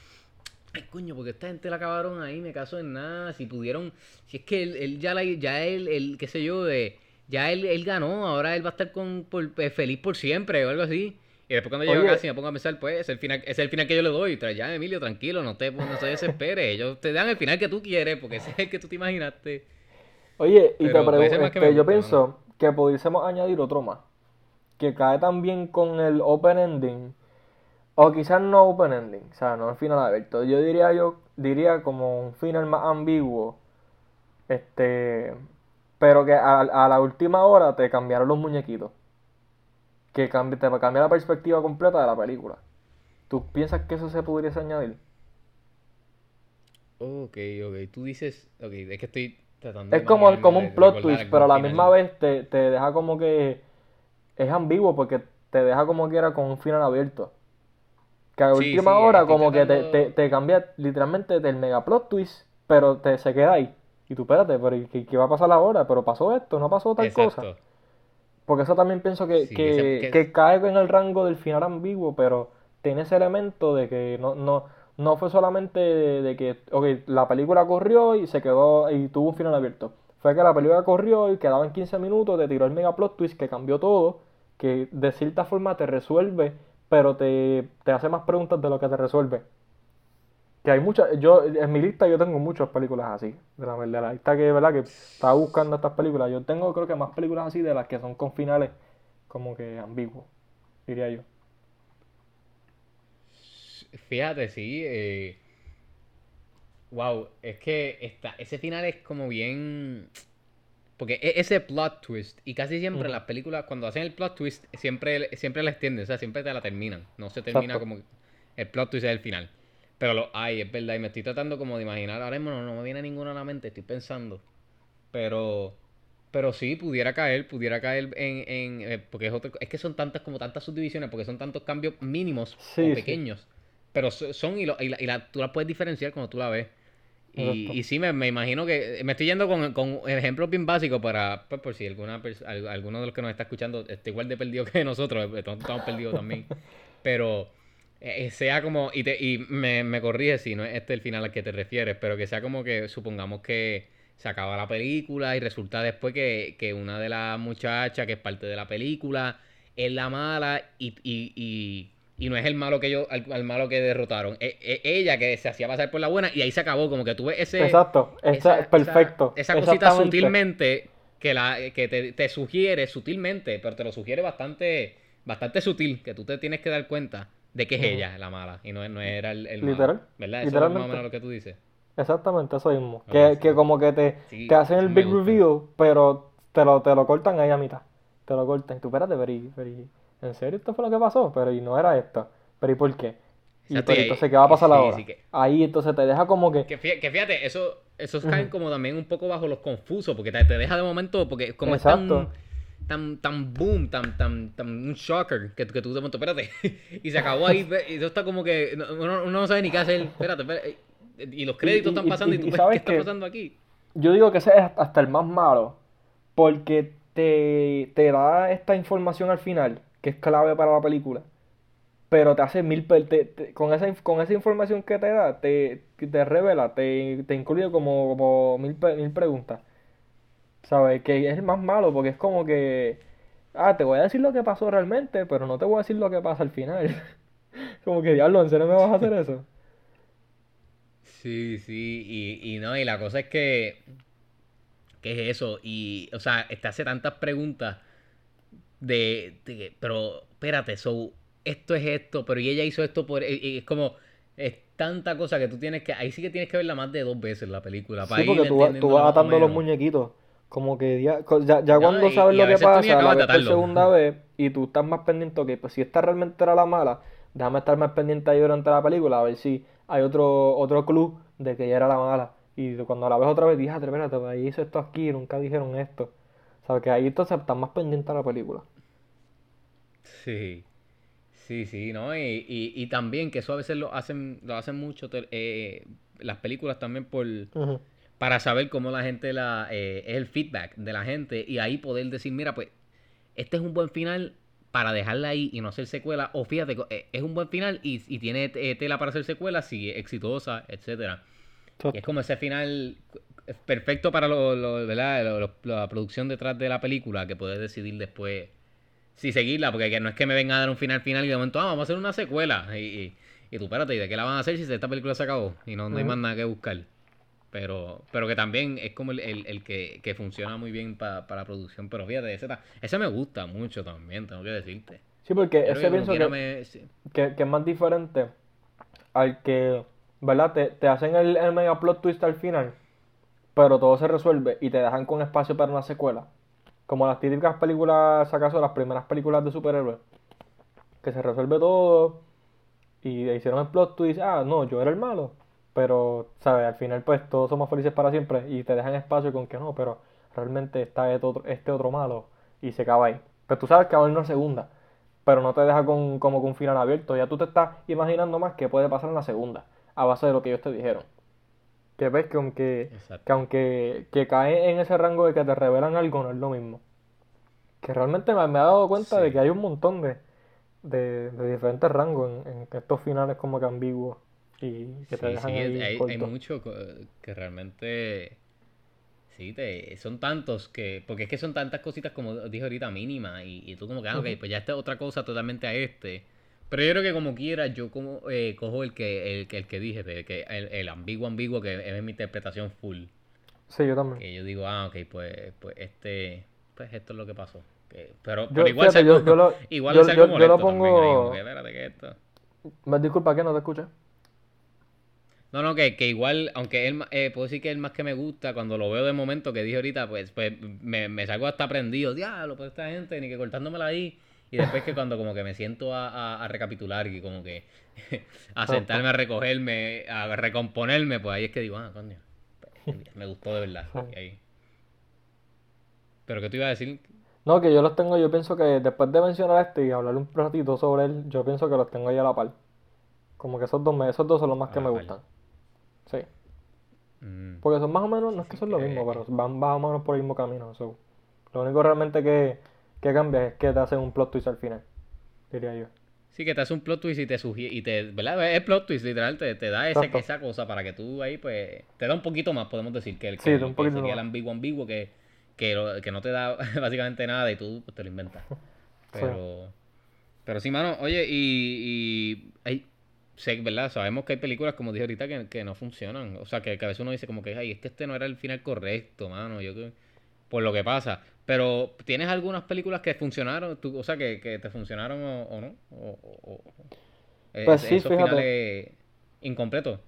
ay, coño, porque esta gente la acabaron ahí, me caso en nada, si pudieron, si es que él, ya, la, ya él, el, qué sé yo, de, ya él, él ganó, ahora él va a estar con, por, eh, feliz por siempre o algo así. Y después cuando llego a casa y me pongo a pensar, pues, es el final, es el final que yo le doy. Ya, Emilio, tranquilo, no te, no te desesperes. Ellos te dan el final que tú quieres, porque ese es el que tú te imaginaste. Oye, y te pregunto, este, yo pienso que pudiésemos añadir otro más, que cae también con el open ending, o quizás no open ending, o sea, no el final abierto. Yo diría yo diría como un final más ambiguo, este, pero que a, la última hora te cambiaron los muñequitos, que te cambia la perspectiva completa de la película. ¿Tú piensas que eso se pudiese añadir? Ok, ok. Tú dices, ok, es que estoy es como, como un plot twist, pero a la misma vez te, deja como que es ambiguo porque te deja como que era con un final abierto. Que a última hora como que te, te, cambia literalmente del mega plot twist, pero te se queda ahí. Y tú espérate, pero ¿qué, va a pasar ahora? Pero pasó esto, no pasó tal cosa. Porque eso también pienso que, que, cae en el rango del final ambiguo, pero tiene ese elemento de que no, no, no fue solamente de, que, ok, la película corrió y se quedó y tuvo un final abierto. Fue que la película corrió y quedaban 15 minutos, te tiró el mega plot twist que cambió todo, que de cierta forma te resuelve, pero te, hace más preguntas de lo que te resuelve. Que hay muchas, yo en mi lista yo tengo muchas películas así, de la, verdad la lista que, ¿verdad? que estaba buscando estas películas. Yo tengo creo que más películas así de las que son con finales como que ambiguos, diría yo. Fíjate, sí. Eh, wow, es que está, ese final es como bien... Porque e, ese plot twist, y casi siempre las películas, cuando hacen el plot twist, siempre, siempre la extienden, o sea, siempre te la terminan. No se termina como el plot twist es el final. Pero lo hay, es verdad, y me estoy tratando como de imaginar. Ahora mismo no, me viene ninguna a la mente, estoy pensando. Pero pero sí, pudiera caer, pudiera caer en... en eh, porque es, otro, es que son tantas como tantas subdivisiones, porque son tantos cambios mínimos o pequeños. Pero son y, lo, y, la, tú la puedes diferenciar cuando tú la ves. Y, y sí, me, me, imagino que me estoy yendo con, con ejemplos bien básicos para, pues, por si alguna alguno de los que nos está escuchando está igual de perdido que nosotros, eh, estamos perdidos también. Pero eh, eh, sea como, y, te, y me, me corrige si no es este el final al que te refieres, pero que sea como que supongamos que se acaba la película y resulta después que, que una de las muchachas que es parte de la película es la mala y, y y no es el malo que ellos, al, malo que derrotaron. Es, ella que se hacía pasar por la buena y ahí se acabó. Como que tuve ese. Exacto, esa, perfecto. Esa, cosita sutilmente que la que te, sugiere sutilmente, pero te lo sugiere bastante bastante sutil, que tú te tienes que dar cuenta de que es ella la mala y no, no era el, el Literal. ¿Verdad? Eso es más o menos lo que tú dices. Exactamente, eso mismo. que, que como que te, te hacen el big review, pero te lo, te lo cortan ahí a mitad. Te lo cortan. Y tú, espérate, pero, ¿en serio esto fue lo que pasó? Pero y no era esto. Pero ¿y por qué? Y entonces, ¿qué va a pasar ahora? Ahí entonces te deja como que... Que fíjate, eso, esos caen como también un poco bajo los confusos, porque te, deja de momento, porque como es tan, tan, tan boom, tan, tan, tan un shocker, que, que tú de momento, espérate, y se acabó ahí, y eso está como que uno, no sabe ni qué hacer, espérate, espérate, y los créditos están pasando y, tú ves qué está pasando aquí. Yo digo que ese es hasta el más malo, porque te, te da esta información al final que es clave para la película. pero te hace mil... con, esa, con esa información que te da, te, te revela, te, te incluye como, como mil, mil preguntas. ¿Sabes? Que es el más malo porque es como que... Ah, te voy a decir lo que pasó realmente, pero no te voy a decir lo que pasa al final. como que, diablo, ¿en serio me vas a hacer eso? Sí, sí, y, y no, y la cosa es que... ¿Qué es eso? Y, o sea, te hace tantas preguntas de, de pero espérate, so, esto es esto, pero y ella hizo esto por... Y, es como, es tanta cosa que tú tienes que... Ahí sí que tienes que verla más de dos veces la película. sí, porque tú, vas atando los muñequitos. Como que ya, ya, cuando sabes lo que pasa, la por segunda vez y tú estás más pendiente, que pues si esta realmente era la mala, déjame estar más pendiente ahí durante la película a ver si hay otro otro club de que ella era la mala. Y cuando la ves otra vez, dije, espérate, pues ahí hizo esto aquí, nunca dijeron esto. O sea, que ahí entonces estás más pendiente a la película. Sí. Sí, sí, ¿no? Y, y, también que eso a veces lo hacen, lo hacen mucho eh, las películas también por para saber cómo la gente la eh, es el feedback de la gente y ahí poder decir, mira, pues este es un buen final para dejarla ahí y no hacer secuela o fíjate, eh, es un buen final y, y tiene tela para hacer secuela si es exitosa, etcétera. es como ese final perfecto para lo, lo, la producción detrás de la película que puedes decidir después si seguirla, porque no es que me venga a dar un final final y de momento, ah, vamos a hacer una secuela. Y, y, tú, espérate, ¿y de qué la van a hacer si esta película se acabó? Y no, no hay más nada que buscar. Pero, pero que también es como el, el, que, que, funciona muy bien para la producción. Pero fíjate, ese, ese me gusta mucho también, tengo que decirte. Sí, porque ese pienso que, que, que, es más diferente al que, ¿verdad? Te, te hacen el, el mega plot twist al final, pero todo se resuelve y te dejan con espacio para una secuela como las típicas películas, acaso las primeras películas de superhéroes, que se resuelve todo y hicieron el plot twist, ah, no, yo era el malo, pero, ¿sabes? Al final, pues todos somos felices para siempre y te dejan espacio con que no, pero realmente está este otro, este otro malo y se acaba ahí. Pero tú sabes que va a haber una segunda, pero no te deja con, como con un final abierto, ya tú te estás imaginando más qué puede pasar en la segunda, a base de lo que ellos te dijeron que ves que aunque, que aunque que cae en ese rango de que te revelan algo, no es lo mismo. Que realmente me, he dado cuenta de que hay un montón de, de, diferentes rangos en, estos finales como que ambiguos y que ahí hay, hay, mucho que realmente sí te, son tantos que porque es que son tantas cositas como dije ahorita mínima y, tú como que ah, ok pues ya esta otra cosa totalmente a este pero yo creo que como quiera, yo como eh, cojo el que, el, el que dije, el, que, el, ambiguo ambiguo, que es mi interpretación full. Sí, yo también. Que yo digo, ah, ok, pues, pues este, pues esto es lo que pasó. pero, pero igual fíjate, yo, lo, igual yo, yo, yo lo pongo... Me disculpa, ¿qué? No te escuché. No, no, que, que igual, aunque él, eh, puedo decir que es el más que me gusta, cuando lo veo de momento que dije ahorita, pues, pues me, me salgo hasta prendido, diablo, pues esta gente, ni que cortándomela ahí. Y después que cuando como que me siento a, a, recapitular y como que a sentarme a recogerme, a recomponerme, pues ahí es que digo, ah, coño, pues, me gustó de verdad. ahí. Pero ¿qué te iba a decir? No, que yo los tengo, yo pienso que después de mencionar este y hablar un ratito sobre él, yo pienso que los tengo ahí a la par. Como que esos dos, esos dos son los más que me gustan. Sí. Mm. Porque son más o menos, no es que son lo mismo, pero van más o menos por el mismo camino. Lo único realmente que ¿Qué cambia es que te hacen un plot twist al final, diría yo. Sí, que te hace un plot twist y te sugiere, y te, ¿verdad? Es plot twist, literal, te, te da ese, esa cosa para que tú ahí, pues, te da un poquito más, podemos decir, que el, que, sí, un poquito que, el ambiguo ambiguo que, que, que, no te da básicamente nada y tú pues, te lo inventas. Pero, pero sí, mano, oye, y, y hay, sé, ¿verdad? Sabemos que hay películas, como dije ahorita, que, que no funcionan. O sea, que, que, a veces uno dice como que, ay, es que este no era el final correcto, mano. Yo que por lo que pasa. Pero, ¿tienes algunas películas que funcionaron? o sea, que, que te funcionaron o, no? O, eh, pues sí, fíjate. incompleto.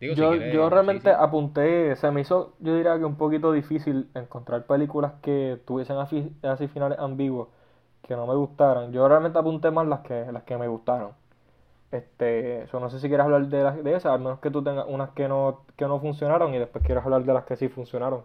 yo, yo realmente apunté, se me hizo, yo diría que un poquito difícil encontrar películas que tuviesen así, así finales ambiguos, que no me gustaran. Yo realmente apunté más las que, las que me gustaron. Este, eso no sé si quieres hablar de, las, de esas, al menos que tú tengas unas que no, que no funcionaron y después quieras hablar de las que sí funcionaron.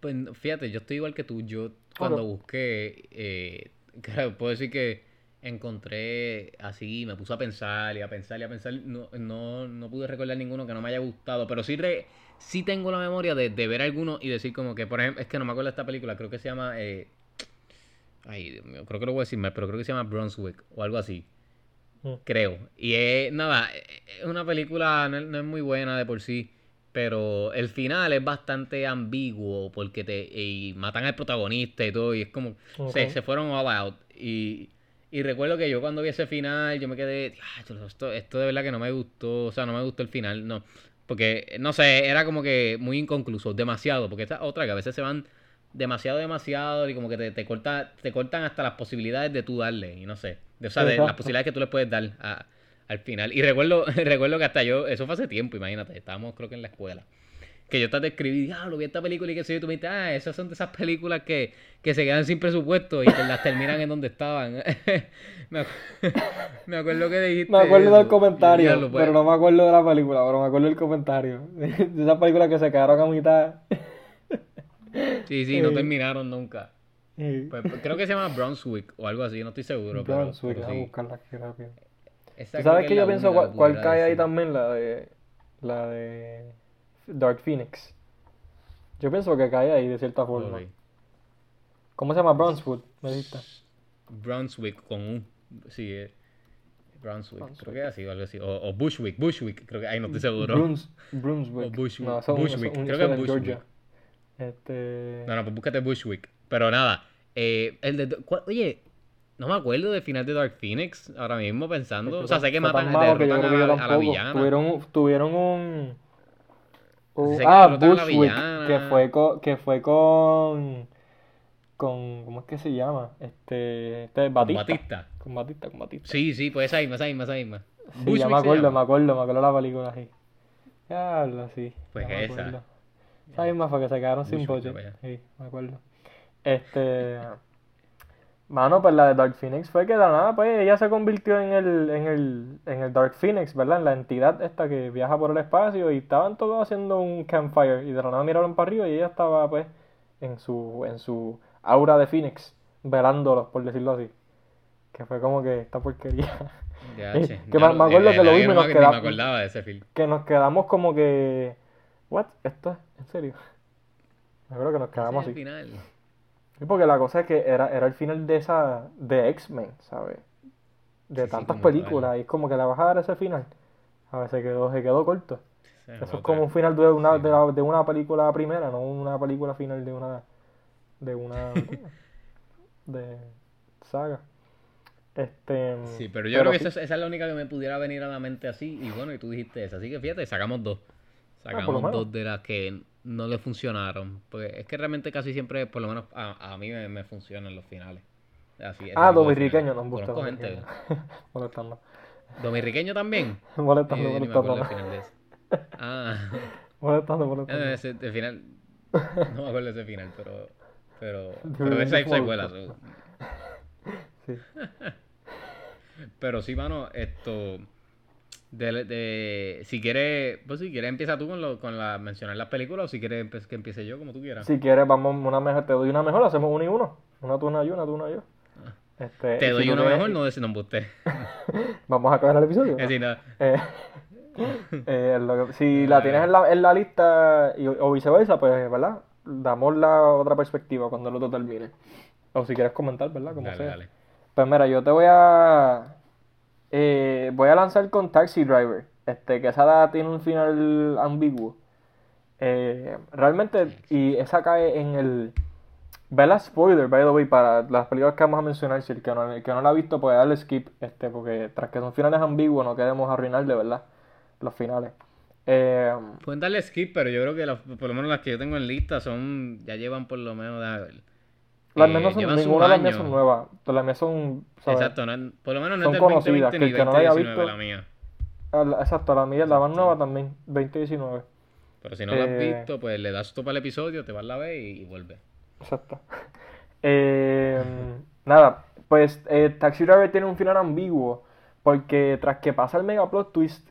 Pues fíjate, yo estoy igual que tú. Yo cuando busqué, eh, claro, puedo decir que encontré así, me puse a pensar y a pensar y a pensar. No, no, no pude recordar ninguno que no me haya gustado, pero sí, re, sí tengo la memoria de, ver alguno y decir como que, por ejemplo, es que no me acuerdo de esta película, creo que se llama... Eh, Ay, Dios mío, creo que lo voy a decir mal, pero creo que se llama Brunswick o algo así. Creo. Y es, nada, es una película, no, es- no es muy buena de por sí, pero el final es bastante ambiguo porque te y matan al protagonista y todo, y es como, se, se fueron all out. Y, y recuerdo que yo cuando vi ese final, yo me quedé, "Diacho, esto, esto de verdad que no me gustó, o sea, no me gustó el final, no. Porque, no sé, era como que muy inconcluso, demasiado, porque esta es otra que a veces se van demasiado, demasiado, y como que te, te, corta, te cortan hasta las posibilidades de tú darle, y no sé, de, o sea, de las posibilidades que tú le puedes dar a- al final. Y recuerdo, recuerdo que hasta yo, eso fue hace tiempo, imagínate, estábamos creo que en la escuela. Que yo te escribí, diablo, vi esta película y qué sé yo, tú me dijiste, ah, esas son de esas películas que, que se quedan sin presupuesto y que las terminan en donde estaban. me, acu- me acuerdo que dijiste. Me acuerdo del comentario, diablo, pues, pero no me acuerdo de la película, pero me acuerdo del comentario. De esas películas que se quedaron a mitad. Sí, sí, no terminaron nunca. Pues, creo que se llama Brunswick o algo así, no estoy seguro. pero- Brunswick, pero voy a sí. buscarla aquí rápido. Esa ¿Tú sabes es que yo pienso cuál, que cae ahí también? La de. La de. Dark Phoenix. Yo pienso que cae ahí de cierta forma. ¿Cómo se llama? Brunswood, me dijiste. Brunswick con un. Sí, eh, Brunswick, Brunswick. creo que así o algo así. O, o Bushwick, Bushwick, creo que ahí no estoy seguro. Bruns, Brunswick. O Bushwick. No, es Bushwick, creo que es es Georgia. Este. No, no, pues búscate Bushwick. Pero nada, eh, el de, ¿cuál- oye, no me acuerdo del final de Dark Phoenix ahora mismo pensando. O sea, sé que matan, malo que a, la- a villana. Tuvieron, un- tuvieron un. ah, a Bushwick, que fue con, que fue con. Con. ¿Cómo es que se llama? Este. Este Con Batista. Batista. Con Batista, con Batista. Sí, sí, pues esa misma, esa misma, esa misma. Sí, Bushwick ya me acuerdo, me acuerdo, me acuerdo la película así. Diablo, sí. Pues ya me esa. acuerdo. Esa misma fue que se quedaron sin budget. Sí, me acuerdo. Este. Mano, pues la de Dark Phoenix fue que de nada, pues ella se convirtió en el, en el, en el Dark Phoenix, ¿verdad? En la entidad esta que viaja por el espacio y estaban todos haciendo un campfire y de la nada miraron para arriba y ella estaba, pues, en su, en su aura de Phoenix, velándolos, por decirlo así. Que fue como que esta porquería. Ya, che. que me- me acuerdo eh, que lo vimos y no nos quedamos- me acordaba de ese film. que nos quedamos como que. ¿What? ¿Esto es? ¿En serio? Me acuerdo que nos quedamos Ese así. final. Sí, porque la cosa es que era, era el final de esa. de X-Men, ¿sabes? De Sí, tantas películas. tal. Y es como que le vas a dar ese final. A ver, se quedó, se quedó corto. Eso es como un final de una, de, la- de una película primera, no una película final de una. de una. de saga. Este. Sí, pero yo creo que esa, es- esa es la única que me pudiera venir a la mente así. Y bueno, y tú dijiste esa. Así que fíjate, sacamos dos. Ah, Sacamos dos de las que no le funcionaron. Porque es que realmente casi siempre, por lo menos a, a mí me, me funcionan los finales. Así, Ah, finales. nos gusta. Gente. Molestando. ¿Dominiqueño también? Molestando, Eh, ni me molestando. acuerdo el final de ese. Ah, Molestando, eh, molestando. ese, el final. No me acuerdo de ese final, pero. Pero. Pero esa es me secuela. Sí. Pero sí, mano, esto. De, de- si quieres, pues si quieres empieza tú con, lo, con la, mencionar las películas o si quieres que empiece yo, como tú quieras. Si quieres, vamos una mejor, te doy una mejor, hacemos uno y uno. Una tú, una yo, una tú, una yo. Este, Ah. Te y doy si una mejor, no decir. Vamos a acabar el episodio. Es decir, nada. Eh, eh, lo que- si la tienes en la, en la lista y- o viceversa, pues, ¿verdad? Damos la otra perspectiva cuando el otro termine. O si quieres comentar, ¿verdad? Como Dale, sea. dale. Pues mira, yo te voy a eh, voy a lanzar con Taxi Driver. Este, que esa tiene un final ambiguo. Eh, realmente, y esa cae en el. Vela spoiler, by the way, para las películas que vamos a mencionar. Si el que no, que no la ha visto puede darle skip, este, porque tras que son finales ambiguos, no queremos arruinarle, ¿verdad? Los finales. Eh, Pueden darle skip, pero yo creo que por lo menos las que yo tengo en lista son. Ya llevan por lo menos. déjame ver. Las Eh, mías no son, ninguna de las mías son nuevas. Las mías son, ¿sabes? Exacto, no- por lo menos no Son es del conocidas, 2020 que ni que no la haya 2019 visto- la mía. La- Exacto, la mía, la más nueva también, 2019. Pero si no la has Eh, visto, pues le das stop al episodio, te vas a la vez y, y vuelve. Exacto. Eh, nada, pues eh, Taxi Driver tiene un final ambiguo porque tras que pasa el mega plot twist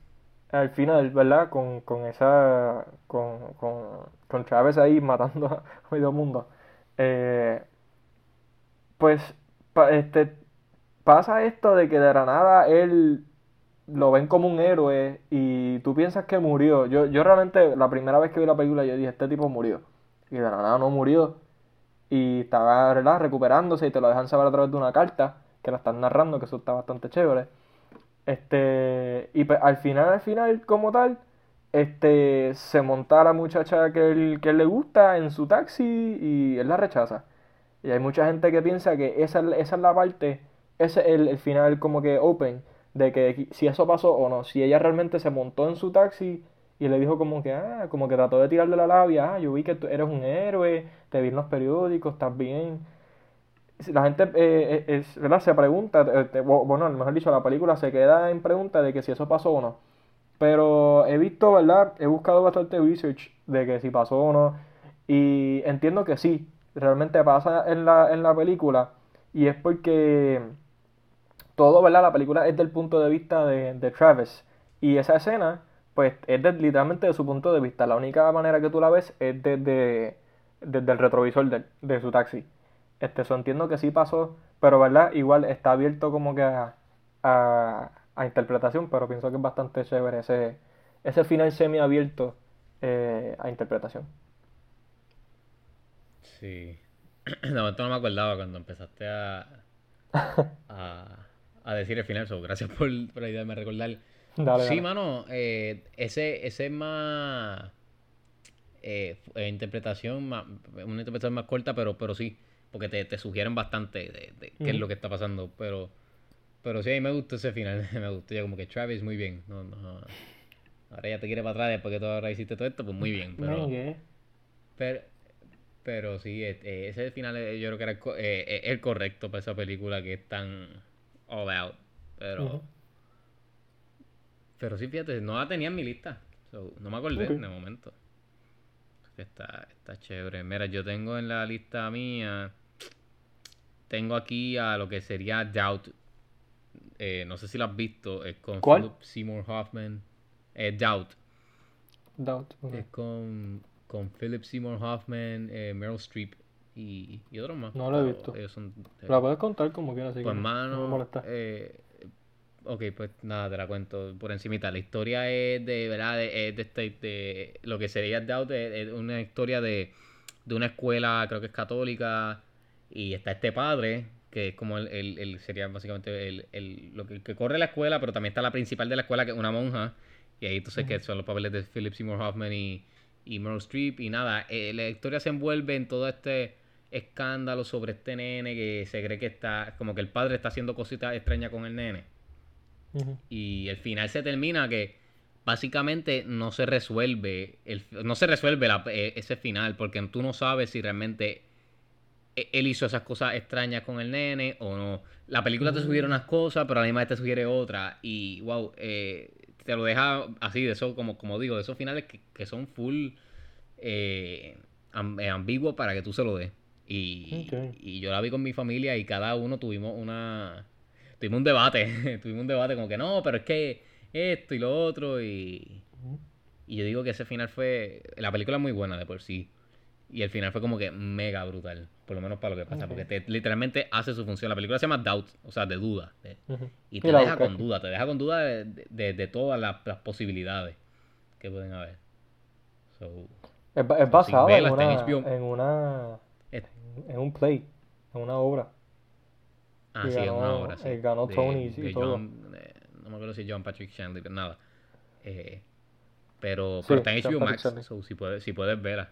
al final, ¿verdad? Con, con esa, con, con, con Travis ahí matando a medio mundo, eh, pues pa- este, pasa esto de que de la nada él lo ven como un héroe y tú piensas que murió. Yo, yo realmente la primera vez que vi la película yo dije, este tipo murió. Y de la nada no murió. y estaba ¿verdad? recuperándose y te lo dejan saber a través de una carta que la están narrando, que eso está bastante chévere. Este, y pues, al final, al final, como tal, este, se monta a la muchacha que él, que él le gusta en su taxi y él la rechaza. Y hay mucha gente que piensa que esa, esa es la parte, ese es el, el final como que open, de que si eso pasó o no, si ella realmente se montó en su taxi y le dijo como que, ah, como que trató de tirarle la labia, ah, yo vi que tú eres un héroe, te vi en los periódicos, estás bien. La gente eh, eh, es, ¿verdad? se pregunta, eh, bueno, mejor dicho, la película se queda en pregunta de que si eso pasó o no. Pero he visto, ¿verdad? He buscado bastante research de que si pasó o no. Y entiendo que sí, realmente pasa en la, en la película. Y es porque todo, ¿verdad? La película es del punto de vista de, de Travis. Y esa escena, pues, es literalmente de su punto de vista. La única manera que tú la ves es desde, desde el retrovisor de, de su taxi. Este, eso entiendo que sí pasó, pero, ¿verdad? Igual está abierto como que a, a, interpretación, pero pienso que es bastante chévere ese, ese final semi-abierto eh, a interpretación. Sí. De momento no me acordaba cuando empezaste a, a, a decir el final. So, gracias por, por ayudarme a recordar. Dale, Sí, dale. mano, eh, ese, ese es más eh, interpretación, más, una interpretación más corta, pero, pero sí, porque te, te sugieren bastante de, de qué es lo que está pasando, pero, pero sí, a mí me gustó ese final, me gustó, ya como que Travis, muy bien, no, no, ahora ya te quiere para atrás después que tú ahora hiciste todo esto, pues muy bien, pero, pero sí, este, ese final eh, yo creo que era el, eh, eh, el correcto para esa película que es tan all out, pero... Pero sí, fíjate, no la tenía en mi lista. So, no me acordé Ok. de momento. Está, está chévere. Mira, yo tengo en la lista mía. Tengo aquí a lo que sería Doubt. Eh, no sé si lo has visto. Es con ¿Cuál? Philip Seymour Hoffman. Eh, Doubt. Doubt. ok. Es con, con Philip Seymour Hoffman, eh, Meryl Streep y, y otros más. No lo he visto. Ellos son, La puedes contar como quieras, así pues que no- no me mano, molesta. eh, ok, pues nada, te la cuento por encimita. La historia es de, ¿verdad? De, es de, este- de lo que sería Doubt, es una historia de, de una escuela, creo que es católica, y está este padre, que es como el, el- el- sería básicamente el, el- lo que, que corre la escuela, pero también está la principal de la escuela, que es una monja, y ahí entonces que son los papeles de Philip Seymour Hoffman y, y Meryl Streep, y nada, eh, la historia se envuelve en todo este escándalo sobre este nene que se cree que está, como que el padre está haciendo cositas extrañas con el nene. Y el final se termina que básicamente no se resuelve, el, no se resuelve la- eh, ese final, porque tú no sabes si realmente e- él hizo esas cosas extrañas con el nene o no. La película te sugiere unas cosas, pero la misma te sugiere otras. Y wow, eh, te lo deja así, de eso, como, como digo, de esos finales que, que son full eh, eh, ambiguos para que tú se lo des. Y, y yo la vi con mi familia y cada uno tuvimos una. Tuvimos un debate. tuvimos un debate como que no, pero es que esto y lo otro. Y, y yo digo que ese final fue. La película es muy buena de por sí. Y el final fue como que mega brutal. Por lo menos para lo que pasa. Porque te, literalmente hace su función. La película se llama Doubt. O sea, de duda. de- y Y te deja con duda. Te deja con duda de, de- de todas las, las posibilidades que pueden haber. So, Es, es vela, en en una, en en un play, en una obra. ah, sí, ganó- una obra. Sí, eh, ganó Tonys y todo. John, eh, no me acuerdo si John Patrick Shanley, pero nada. Eh, pero, Sí, pero está en HBO Max. So, si puedes, si puedes verla.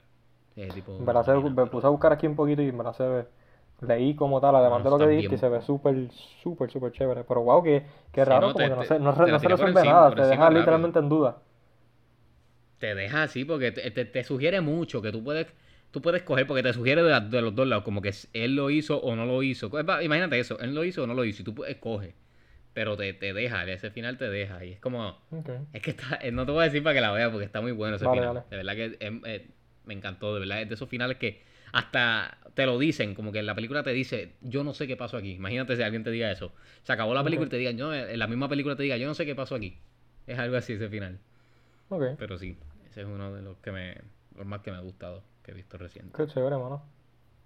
Eh, tipo, Me la sé- imagina, me pero- puse a buscar aquí un poquito y me la sé. Leí como tal, además No, de lo que dijiste, y se ve súper, súper, súper chévere. Pero wow, que, que Sí, raro, no, como te- que no te- se, no, no se resuelve encima, nada, te deja rápido. literalmente en duda. te deja así porque te, te- te sugiere mucho que tú puedes tú puedes coger porque te sugiere de, los dos lados como que él lo hizo o no lo hizo Es imagínate eso él lo hizo o no lo hizo y tú puedes coger pero te, te deja ese final te deja y es como es que está eh, no te voy a decir para que la veas porque está muy bueno ese Vale, final vale. de verdad que eh, me encantó de verdad es de esos finales que hasta te lo dicen como que en la película te dice yo no sé qué pasó aquí imagínate si alguien te diga eso se acabó la película y te diga yo en la misma película te diga yo no sé qué pasó aquí es algo así ese final Ok. pero sí, ese es uno de los que me, los más que me ha gustado, que he visto reciente. Qué chévere, mano.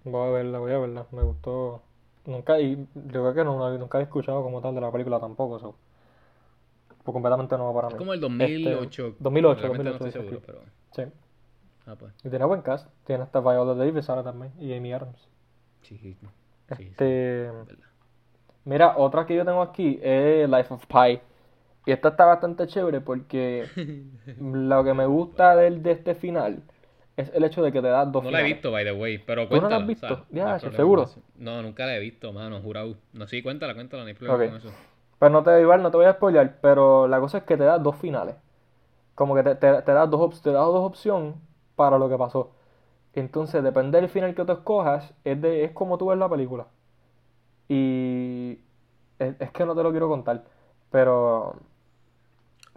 Voy a verla, voy a verla. Me gustó. Nunca, y yo creo que no, nunca he escuchado como tal de la película tampoco, eso. Fue completamente nuevo para Es mí. como el 2008. Este, 2008, realmente 2008, no estoy seguro, pero... Sí. Ah, pues. Y tiene buen cast. Tiene hasta Viola Davis ahora también. Y Amy Adams. Sí, sí, sí, Este, mira, otra que yo tengo aquí es Life of Pi. Y esta está bastante chévere porque lo que me gusta del, de este final es el hecho de que te da dos No la he finales. visto, by the way, pero ¿Tú no la has cuéntala. visto? o sea, Ya, no ¿seguro? No, nunca la he visto, mano, jurado. No, sí, cuéntala, cuéntala, no hay problema Ok. con eso. Pues no te, igual no te voy a spoiler, pero la cosa es que te da dos finales. Como que te, te, te da dos, te da dos opciones para lo que pasó. Entonces, depende del final que tú escojas, es, de, es como tú ves la película. Y es, es que no te lo quiero contar, pero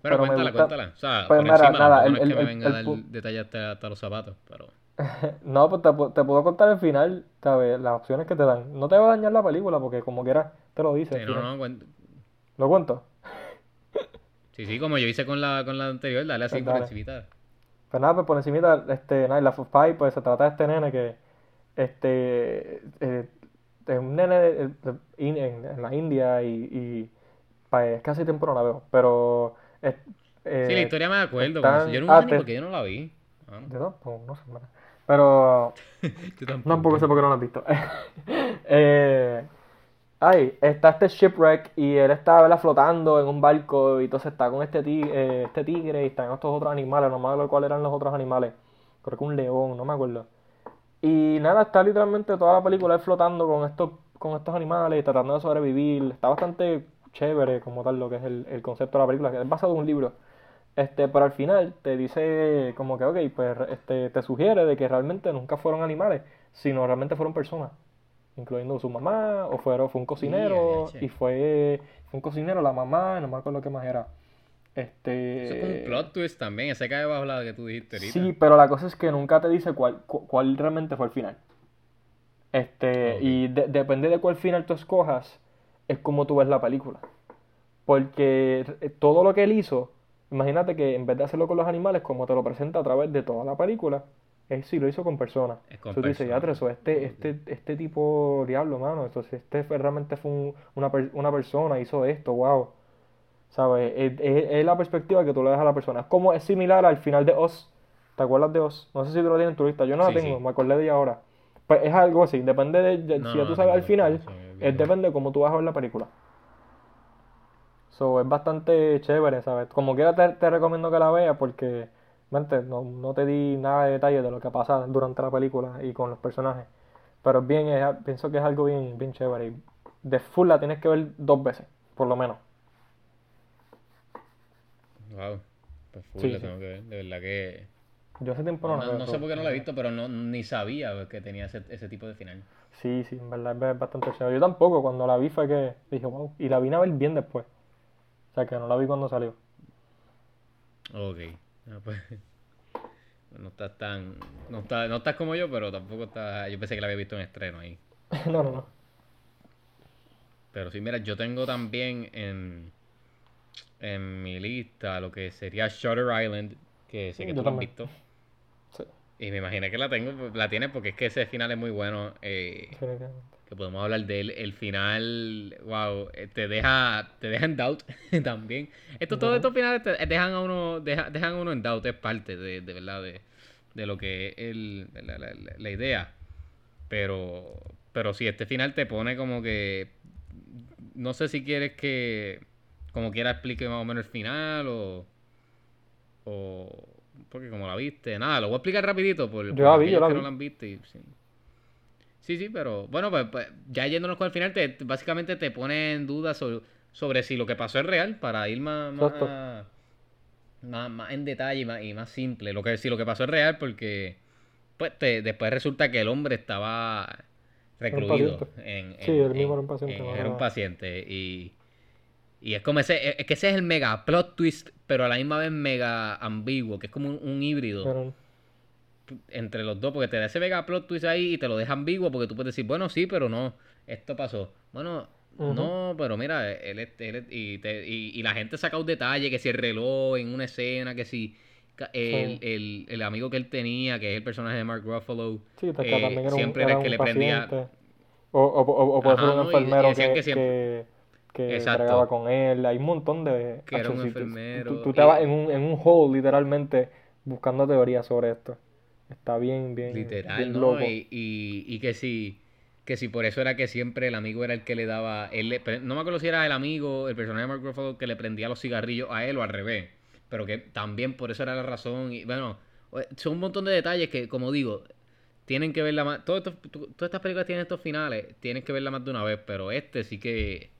Pero, cuéntala, cuéntala. O sea, pues por mira, encima, nada, el- no es que el- me el- venga a dar detalles hasta, hasta los zapatos, pero... no, pues te, pu- te puedo contar el final, ¿sabes? Las opciones que te dan. No te va a dañar la película porque como quieras te lo dice. Sí, no, no, ¿Lo cuento? sí, sí, como yo hice con la, con la anterior, dale así Pues por. Pues nada, pues por encimita, este, nada, Life of Pi, pues se trata de este nene que, este, eh, es un nene de- de- in- en, en la India y, y pues casi tiempo no la veo, pero, es- eh, Sí, la historia me acuerdo. están- Yo nunca ah, te- por qué yo no la vi. Ah, no. yo no, pues, no sé, pero Yo tampoco. tampoco sé por qué no lo has visto. eh, ay, está este shipwreck y él está ¿verdad? flotando en un barco y entonces está con este, ti- eh, este tigre y están estos otros animales, no me acuerdo cuáles eran los otros animales, creo que un león, no me acuerdo. Y nada, está literalmente toda la película él flotando con estos, con estos animales y tratando de sobrevivir. Está bastante chévere como tal lo que es el, el concepto de la película, que es basado en un libro. Este, pero al final te dice como que, ok, pues este, te sugiere de que realmente nunca fueron animales, sino realmente fueron personas, incluyendo su mamá, o fueron, fue un cocinero, y fue, fue un cocinero, la mamá, no me acuerdo qué más era. Eso Este, es como un plot twist también. Ese cae bajo la que tú dijiste ahorita. Sí, pero la cosa es que nunca te dice cuál, cu- cuál realmente fue el final. Este, y de- depende de cuál final tú escojas, es como tú ves la película. Porque eh, todo lo que él hizo, imagínate que en vez de hacerlo con los animales, como te lo presenta a través de toda la película, él sí lo hizo con personas. Es con Tú dices, ya, eso, este, este, este tipo, diablo, mano, entonces este fue, realmente fue un- una, una persona, hizo esto, wow. ¿Sabes? Es, es- es la perspectiva que tú le das a la persona. Es como es similar al final de Oz. ¿Te acuerdas de Oz? No sé si tú lo tienes en tu lista. Yo no Sí, la tengo, sí. me acordé de ella ahora. Pues es algo así. Depende de, de- No, si ya tú sabes al final, es depende de cómo tú vas a ver la película. So, es bastante chévere, ¿sabes? Como quiera te, te recomiendo que la veas porque, no, no te di nada de detalle de lo que pasa durante la película y con los personajes. Pero bien, es- pienso que es algo bien, bien chévere. Y de full la tienes que ver dos veces, por lo menos. Wow. Pues full, Sí, la sí. tengo que ver. De verdad que. Yo hace tiempo no, No, veo. no sé por qué no la he visto, pero no, ni sabía que tenía ese, ese tipo de final. Sí, sí, en verdad es bastante chévere. Yo tampoco, cuando la vi fue que dije, wow. Y la vine a ver bien después. O sea, que no la vi cuando salió. Ok. Ah, pues, no estás tan. No estás, no estás como yo, pero tampoco estás. Yo pensé que la había visto en estreno ahí. no, no, no. Pero sí, mira, yo tengo también en, en mi lista lo que sería Shutter Island, que sé que Yo tú lo has también. visto. Sí, Y me imaginé que la tengo, la tienes porque es que ese final es muy bueno. eh. Que podemos hablar de él. El final, wow, eh, te deja, te deja en doubt también. Esto, todos estos finales te dejan a uno, deja- dejan a uno en doubt, es parte de, de verdad de, de lo que es el, la, la- la- idea. Pero, pero sí, este final te pone como que, no sé si quieres que, como quiera explique más o menos el final o, o porque como la viste, nada, lo voy a explicar rapidito por, Yo por la vi, yo la que vi. no la han visto y, sí. Sí, sí, pero bueno, pues, pues, ya yéndonos con el final, te, te- básicamente te pone en duda sobre, sobre si lo que pasó es real, para ir más, más, más, más en detalle y más, y más simple. Lo que, si lo que pasó es real, porque pues te- después resulta que el hombre estaba recluido en, Sí, él mismo en- era un paciente, en- era era- un paciente y, y es como ese, es que ese es el mega plot twist, pero a la misma vez mega ambiguo, que es como un, un híbrido. Pero, entre los dos, porque te da ese mega plot twist ahí y te lo deja ambiguo, porque tú puedes decir, bueno, sí, pero no, esto pasó. Bueno, no, pero mira, él, él y, te- y, y la gente saca un detalle, que si el reloj en una escena, que si el, Sí. el, el amigo que él tenía, que es el personaje de Mark Ruffalo, sí, que eh, era un, siempre era era el que un le prendía... O, o, o, o puede Ajá, ser un no, y- y enfermero que, que siempre- que, que con él. Hay un montón de... Que era un tú- enfermero, Tú, tú te y- vas en un, en un hole, literalmente, buscando teorías sobre esto. Está bien, bien, Literal, bien ¿no? loco. Y, y, y que si que si por eso era que siempre el amigo era el que le daba. Él no me acuerdo si era el amigo, el personaje de Mark Ruffalo que le prendía los cigarrillos a él o al revés. Pero que también por eso era la razón. Y bueno, son un montón de detalles que, como digo, tienen que verla más. todas estas películas tienen estos finales, tienen que verla más de una vez. Pero este sí que.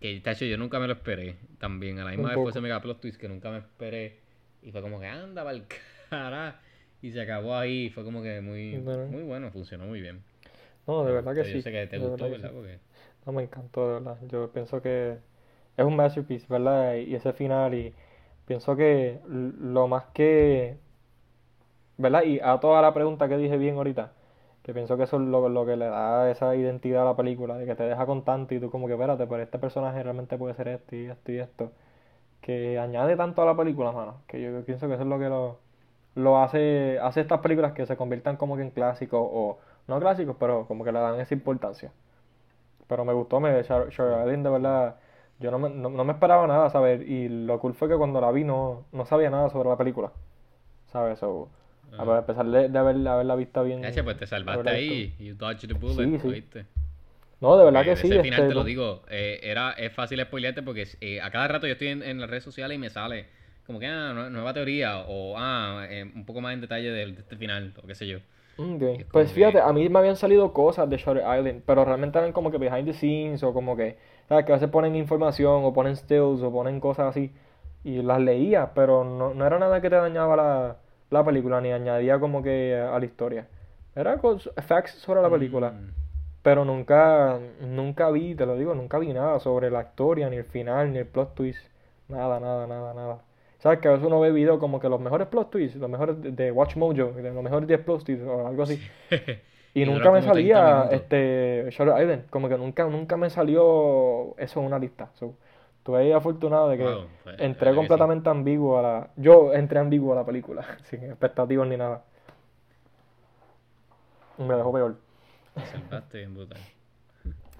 Que, hecho yo nunca me lo esperé. También, a la misma vez fue ese mega plot twist que nunca me esperé. Y fue como que anda, el cara. Y se acabó ahí. Fue como que muy, muy bueno, funcionó muy bien. No, de verdad que sí. Yo sé que te gustó, ¿verdad? No, me encantó, de verdad. Yo pienso que es un masterpiece, ¿verdad? Y ese final, y pienso que lo más que. ¿Verdad? Y a toda la pregunta que dije bien ahorita, que pienso que eso es lo, lo que le da esa identidad a la película, de que te deja con tanto y tú como que, espérate, pero este personaje realmente puede ser esto y esto y esto. Que añade tanto a la película, mano. Que yo, pienso que eso es lo que lo, lo hace, hace estas películas que se conviertan como que en clásicos o no clásicos, pero como que le dan esa importancia. Pero me gustó, me Charlie de verdad, yo no me, no, me esperaba nada, ¿sabes? Y lo cool fue que cuando la vi no, no sabía nada sobre la película, ¿sabes? So, a pesar de, de haber, haberla visto bien. Pues te salvaste ahí, you dodged the bullet, sí, sí. No, de verdad que sí. Al final este, te lo digo, eh, era, es fácil spoilearte porque eh, a cada rato yo estoy en, las redes sociales y me sale como que, ah, nueva teoría o, ah, eh, un poco más en detalle de, de este final o qué sé yo. Pues fíjate, a mí me habían salido cosas de Shutter Island, pero realmente eran como que behind the scenes o como que, ¿sabes? Que a veces ponen información o ponen stills o ponen cosas así y las leía, pero no, no era nada que te dañaba la, la película ni añadía como que a la historia. Era facts sobre la película, mm. pero nunca, nunca vi, te lo digo, nunca vi nada sobre la historia, ni el final, ni el plot twist, nada, nada, nada, nada. ¿Sabes? Que a veces uno ve videos como que los mejores plot twists, los mejores de Watch Mojo, los mejores 10 plot twists o algo así. Y, nunca me salía este Shutter Island, como que nunca, nunca me salió eso en una lista. So, estuve afortunado de que pues, entré completamente ambiguo a la... Yo entré ambiguo a la película, sin expectativas ni nada. Me dejó peor. Salvaste bien brutal.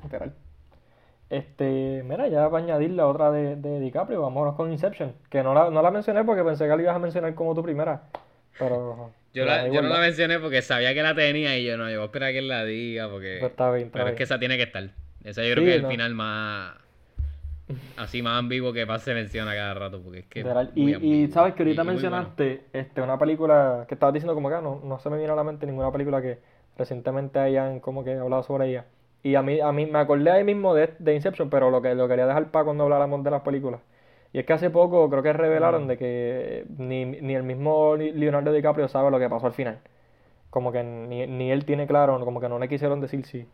Literal. Este, mira, ya para añadir la otra de, de DiCaprio, vámonos con Inception. Que no la, no la mencioné porque pensé que la ibas a mencionar como tu primera. Pero. Yo, la, yo no la mencioné porque sabía que la tenía y yo no, yo voy a esperar que él la diga porque. Pues está bien, pero es que esa tiene que estar. Esa yo creo que es el final más. Así más ambiguo que más se menciona cada rato. Porque es que. Y, y, sabes que ahorita mencionaste este, una película que estabas diciendo como que ah, no, no se me viene a la mente ninguna película que recientemente hayan como que hablado sobre ella. Y a mí, a mí me acordé ahí mismo de, de Inception, pero lo que lo quería dejar para cuando habláramos de las películas. Y es que hace poco creo que revelaron de que ni, ni, el mismo Leonardo DiCaprio sabe lo que pasó al final. Como que ni, ni él tiene claro, como que no le quisieron decir si,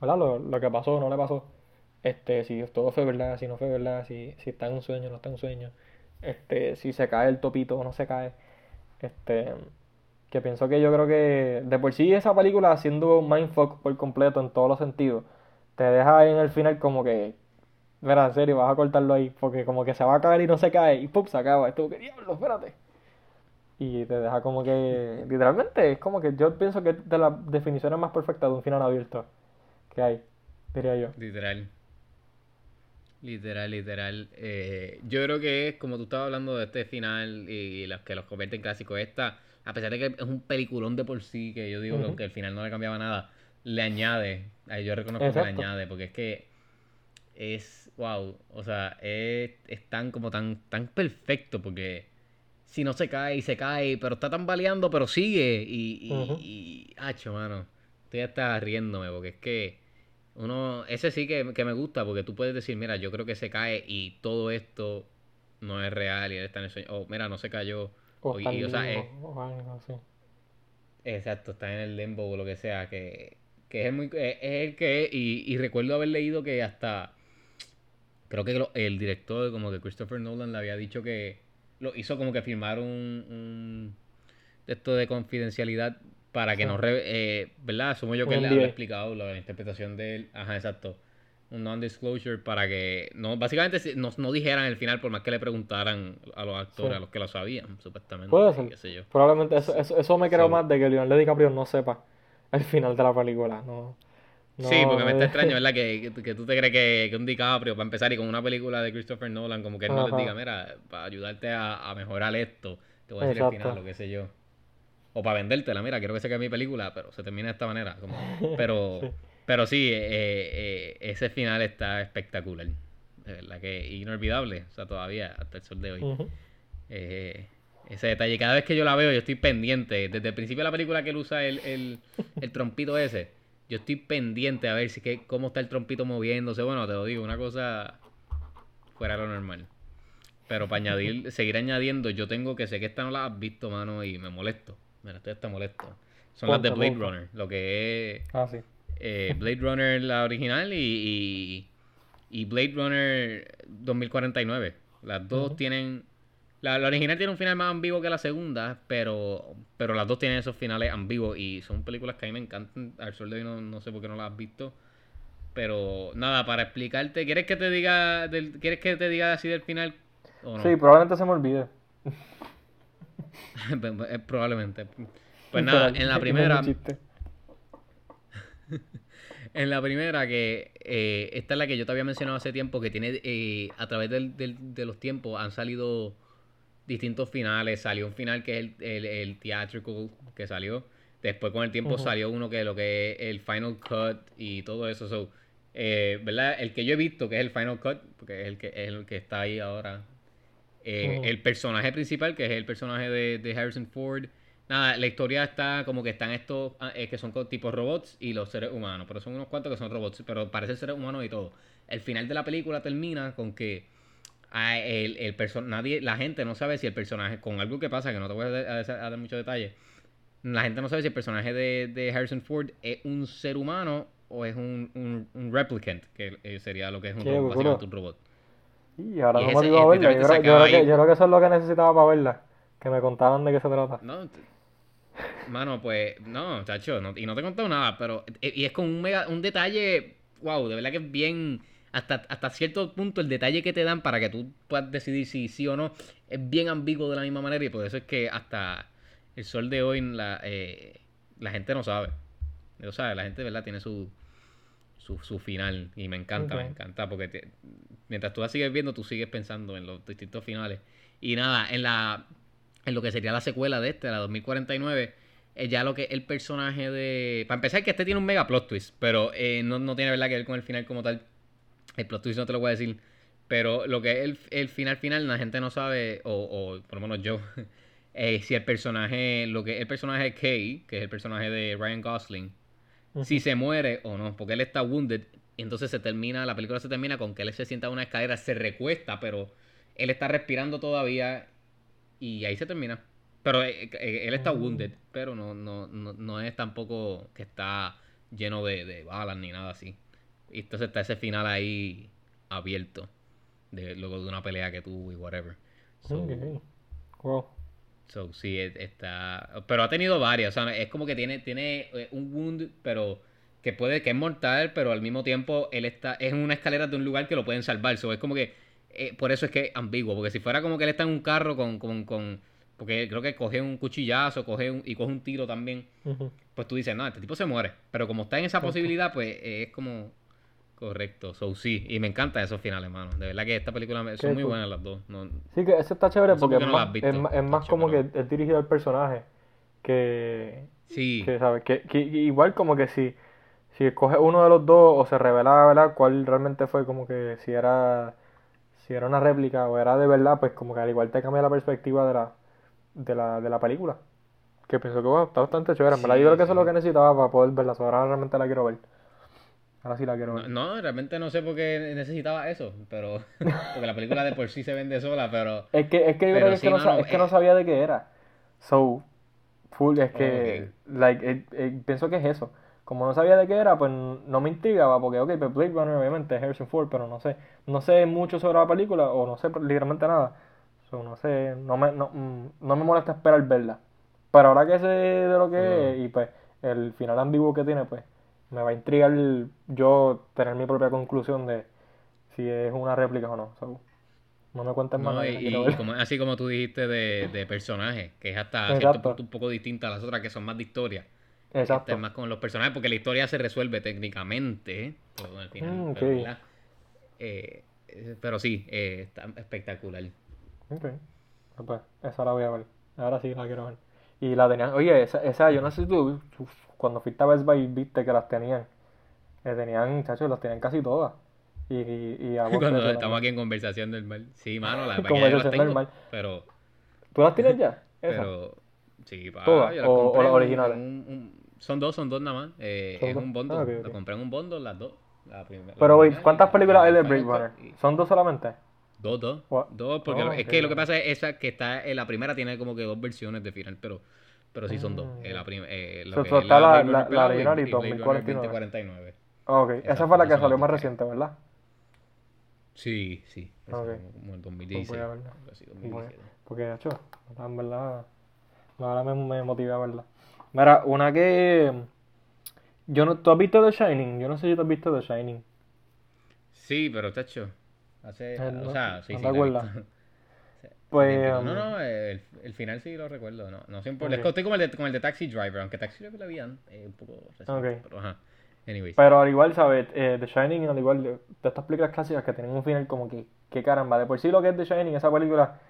¿verdad? Lo, lo que pasó no le pasó. Este, si todo fue verdad, si no fue verdad, si, si está en un sueño, no está en un sueño. Este, si se cae el topito o no se cae. Este, que pienso que yo creo que de por sí esa película haciendo mindfuck por completo en todos los sentidos, te deja en el final como que, verá, en serio, vas a cortarlo ahí, porque como que se va a caer y no se cae, y ¡pum! se acaba. Esto, que diablo, espérate. Y te deja como que, literalmente, es como que yo pienso que es de las definiciones más perfectas de un final abierto que hay, diría yo. Literal. Literal, literal. Eh, yo creo que es como tú estabas hablando de este final y, los que los convierten en clásicos, esta a pesar de que es un peliculón de por sí, que yo digo que al final no le cambiaba nada, le añade, yo reconozco que le añade, porque es que es, wow, o sea, es, tan como tan, tan perfecto, porque si no se cae y se cae, pero está tambaleando, pero sigue, y, y, hacho, mano, estoy hasta riéndome, porque es que uno, ese sí que, que me gusta, porque tú puedes decir, mira, yo creo que se cae y todo esto no es real y él está en el sueño, o mira, no se cayó o, Exacto, está en el limbo o lo que sea, que, que es, muy, es, el que y, y, recuerdo haber leído que hasta, creo que el director, como que Christopher Nolan le había dicho que lo hizo como que firmar un, un esto de confidencialidad para que no, eh, ¿verdad? Asumo yo que él le había explicado la interpretación de él, ajá, exacto un non-disclosure para que no básicamente no, no dijeran el final por más que le preguntaran a los actores, a los que lo sabían, supuestamente. Puede ser. Probablemente eso, eso, me creo más de que Leonardo DiCaprio no sepa el final de la película. No, sí, porque me está extraño, ¿verdad? Que, que, tú te crees que, que, un DiCaprio, para empezar, y con una película de Christopher Nolan, como que él no les diga, mira, para ayudarte a, a mejorar esto, te voy a decir el final, lo que sé yo. O para vendértela, mira, quiero que se quede mi película, pero se termina de esta manera. Como, pero... Pero sí, eh, eh, ese final está espectacular. De verdad que inolvidable. O sea, todavía, hasta el sol de hoy. Eh, ese detalle, cada vez que yo la veo, yo estoy pendiente. Desde el principio de la película que él usa el, el, el trompito ese, yo estoy pendiente a ver si que, cómo está el trompito moviéndose. Bueno, te lo digo, una cosa fuera de lo normal. Pero para añadir, seguir añadiendo, yo tengo que sé que esta no la has visto, mano, y me molesto. Mira, esta está molesto. Son las de Blade. Runner, lo que es Ah, sí. Eh, Blade Runner la original y, y, y Blade Runner 2049. Las dos tienen... La, la original tiene un final más ambiguo que la segunda, pero, pero las dos tienen esos finales ambiguos y son películas que a mí me encantan. Al sol de hoy no, no sé por qué no las has visto. Pero nada, para explicarte, ¿quieres que te diga del, ¿quieres que te diga así del final o no? Sí, probablemente se me olvide. Eh, Probablemente. Pues nada, en la primera. En la primera, que eh, esta es la que yo te había mencionado hace tiempo, que tiene, eh, a través del- del- de los tiempos han salido distintos finales. Salió un final que es el, el, el theatrical que salió. Después con el tiempo salió uno que es lo que es el final cut y todo eso. So, eh, ¿verdad? El que yo he visto, que es el final cut, porque es el que, es el que está ahí ahora. Ujú. El personaje principal, que es el personaje de, de Harrison Ford. Nada, la historia está como que están estos ah, eh, que son tipos robots y los seres humanos, pero son unos cuantos que son robots, pero parecen seres humanos y todo. El final de la película termina con que ah, el, el nadie, la gente no sabe si el personaje, con algo que pasa, que no te voy a, dar- a dar- a dar muchos detalles, la gente no sabe si el personaje de, de Harrison Ford es un ser humano o es un, un, un replicant, que eh, sería lo que es un robot, básicamente un robot. Y ahora Y no me digo a verla. Yo creo, yo, creo que, yo creo que eso es lo que necesitaba para verla. Que me contaran de qué se trata. No, mano, pues, no, chacho, no- y no te he contado nada, pero, eh, y es con un mega, un detalle, wow, de verdad que es bien, hasta, hasta cierto punto el detalle que te dan para que tú puedas decidir si sí o no, es bien ambiguo de la misma manera y por eso es que hasta el sol de hoy la, eh, la gente no sabe, no sabe, la gente, de verdad, tiene su, su, su final y me encanta, me encanta porque te- mientras tú la sigues viendo, tú sigues pensando en los distintos finales. Y nada, en la en lo que sería la secuela de este, la 2049, eh, ya lo que el personaje de... Para empezar, que este tiene un mega plot twist, pero eh, no, no tiene verdad que ver con el final como tal. El plot twist no te lo voy a decir. Pero lo que es el, el final final, la gente no sabe, o, o por lo menos yo, eh, si el personaje, lo que es el personaje de Kay, que es el personaje de Ryan Gosling, si se muere o no, porque él está wounded, y entonces se termina, la película se termina con que él se sienta en una escalera, se recuesta, pero él está respirando todavía y ahí se termina. Pero eh, eh, él está Mm. wounded, pero no, no, no, no es tampoco que está lleno de, de balas ni nada así. Y entonces está ese final ahí abierto, de, luego de una pelea que tuvo y whatever. So, Ok. Wow. So, sí, e- está. Pero ha tenido varias. O sea, es como que tiene, tiene eh, un wound, pero que puede, que es mortal, pero al mismo tiempo él está. Es en una escalera de un lugar que lo pueden salvar. So, es como que. Eh, por eso es que es ambiguo. Porque si fuera como que él está en un carro con. con, con porque creo que coge un cuchillazo, coge un, y coge un tiro también. Pues tú dices, no, este tipo se muere. Pero como está en esa posibilidad, pues eh, es como. Correcto. So, sí. Y me encantan esos finales, mano. De verdad que esta película me- son muy cool. buenas las dos. No, Sí, que eso está chévere No porque es no más, visto, es más, es más Tacho, como que es dirigido al personaje que, sí. que ¿sabes? Que, que igual como que si, si escoge uno de los dos o se revela, ¿verdad? Cuál realmente fue como que si era, si era una réplica o era de verdad, pues como que al igual te cambia la perspectiva de la, de la, de la película. Que pienso que wow, está bastante chévere. En verdad, yo Sí, creo que eso es lo sí. que necesitaba para poder verla. so, Ahora realmente la quiero ver. Ahora sí la quiero ver. no, realmente no sé por qué necesitaba eso, pero porque la película de por sí se vende sola, pero Es que, es que yo creo que, es sí, que no, es que no eh. sabía de qué era. So, full, es que, like, eh, eh, pienso que es eso. Como no sabía de qué era, pues no me intrigaba, porque, ok, pues Blade Runner obviamente es Harrison Ford, pero no sé, no sé mucho sobre la película, o no sé literalmente nada. So, no sé, no me, no, mm, no me molesta esperar verla. Pero ahora que sé de lo que Mm. es, y pues el final ambiguo que tiene, pues me va a intrigar yo tener mi propia conclusión de si es una réplica o no. So, no me cuentes más no, nada, y, como, así como tú dijiste de, de personajes, que es hasta cierto punto un poco distinta a las otras que son más de historia. Exacto. es más con los personajes, porque la historia se resuelve técnicamente, todo al final, Mm, pero, ok. ¿verdad? Eh, eh, pero sí, eh, está espectacular. Ok. Ah, Pues esa la voy a ver. Ahora sí la quiero ver. Y la tenían. Oye, esa, esa yo no sé si tú, tú cuando fuiste a Best Buy viste que las tenían que tenían, muchachos, los tenían casi todas. Y, y, y aguas Cuando estamos también. aquí en conversación normal. Sí, mano, la Conversación las tengo, normal. Pero, ¿Tú las tienes ya? Esas. pero, sí, pa, ¿Todas? yo las ¿O- o las originales? un- un- son dos, son dos nada más. Eh, es dos. un bundle. Ah, Lo compré en un bundle, las dos. La primera, la Pero, original ¿cuántas películas hay de Blade Runner? ¿Son dos solamente? Dos, dos. What? Dos, porque Oh, es que lo que pasa es esa que está en la primera tiene como que dos versiones de final, pero pero sí son dos. Eh, la eh, So, so es está la- la- la original y Blade Runner 2049. 2049. Ok, esa fue la que salió más reciente, ¿verdad? Sí, sí. Como en 2016. Pues voy a verla. algo así, Voy- 2017. Porque, hecho, en verdad, ahora me, me motivé a verla. Mira, una que... Yo no, ¿Tú has visto The Shining? Yo no sé si tú has visto The Shining. Sí, pero tacho. Hace, no, o sea, sí, no sí. te acuerdas. Pues, tiempito. um, no, no, el, el final sí lo recuerdo. No, no siempre. Ok. Es que estoy como el, de, como el de Taxi Driver, aunque Taxi Driver vi antes, eh, un poco reciente. Ok. Pero ajá. Anyways. Pero al igual, ¿sabes? Eh, The Shining, al igual de, de estas películas clásicas que tienen un final como que, que caramba, de por sí lo que es The Shining, esa película,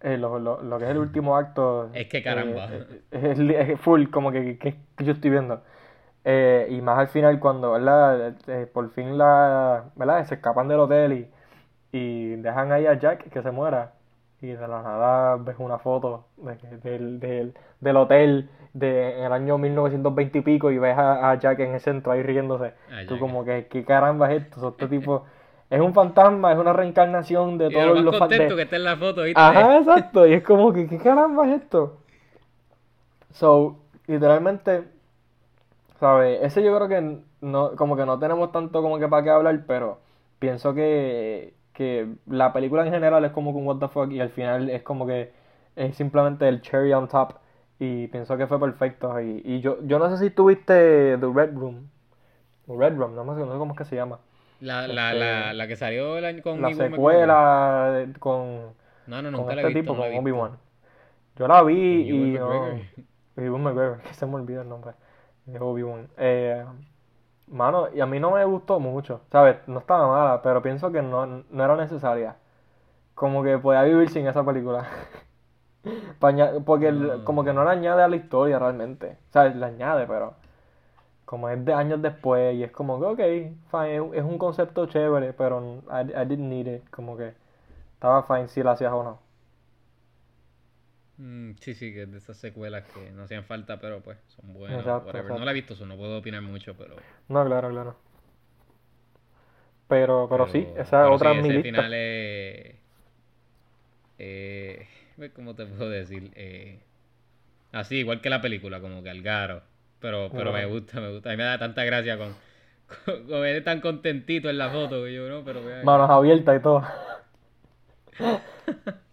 eh, lo, lo, lo que es el último acto. Es que caramba. eh, eh, es, full, como que, que, que yo estoy viendo. Eh, y más al final cuando, ¿verdad? Eh, por fin la, ¿verdad? Se escapan del hotel y, y dejan ahí a Jack que se muera. Y de la nada ves una foto de que- del, del, del hotel de, en el año 1920 y pico y ves a, a Jack en el centro ahí riéndose. Tú como que, ¿qué caramba es esto? Este tipo es un fantasma, es una reencarnación de Y lo todos más los contento que está en la foto, ¿viste? Ajá, exacto. Y es como que, ¿qué caramba es esto? So, literalmente, ¿sabes? Ese yo creo que no, como que no tenemos tanto como que para qué hablar, pero pienso que, que la película en general es como que un what the fuck y al final es como que es simplemente el cherry on top y pienso que fue perfecto. Y, y yo, yo no sé si tuviste The Red Room. Red Room, no, me- no sé cómo es que se llama. La, la, Este, la, la que salió el año con La secuela de- con... No, no, con nunca la este tipo, la con. Obi-Wan. Yo la vi Con y Ewan. McGregor. Que se me olvida el nombre. De Obi-Wan. Eh, mano, y a mí no me gustó mucho, ¿sabes? No estaba mala, pero pienso que no, no era necesaria. Como que podía vivir sin esa película. Porque el- como que no le añade a la historia realmente. O sea, le añade, pero como es de años después y es como que, ok, fine, es, es un concepto chévere, pero I, I didn't need it. Como que estaba fine si la hacías o no. Mm, sí, sí, que es de esas secuelas que no hacían falta, pero pues son buenas. Exacto, whatever. exacto. No la he visto, so no puedo opinar mucho, pero. No, claro, claro. Pero, pero, sí, esa es pero otra sí, mi ese lista. final es. Eh, ¿Cómo te puedo decir? Eh, así, igual que la película, como que Algaro. Pero, pero me gusta, me gusta. A mí me da tanta gracia con, con, con él tan contentito en la foto que yo, ¿no? Pero. Manos abiertas y todo.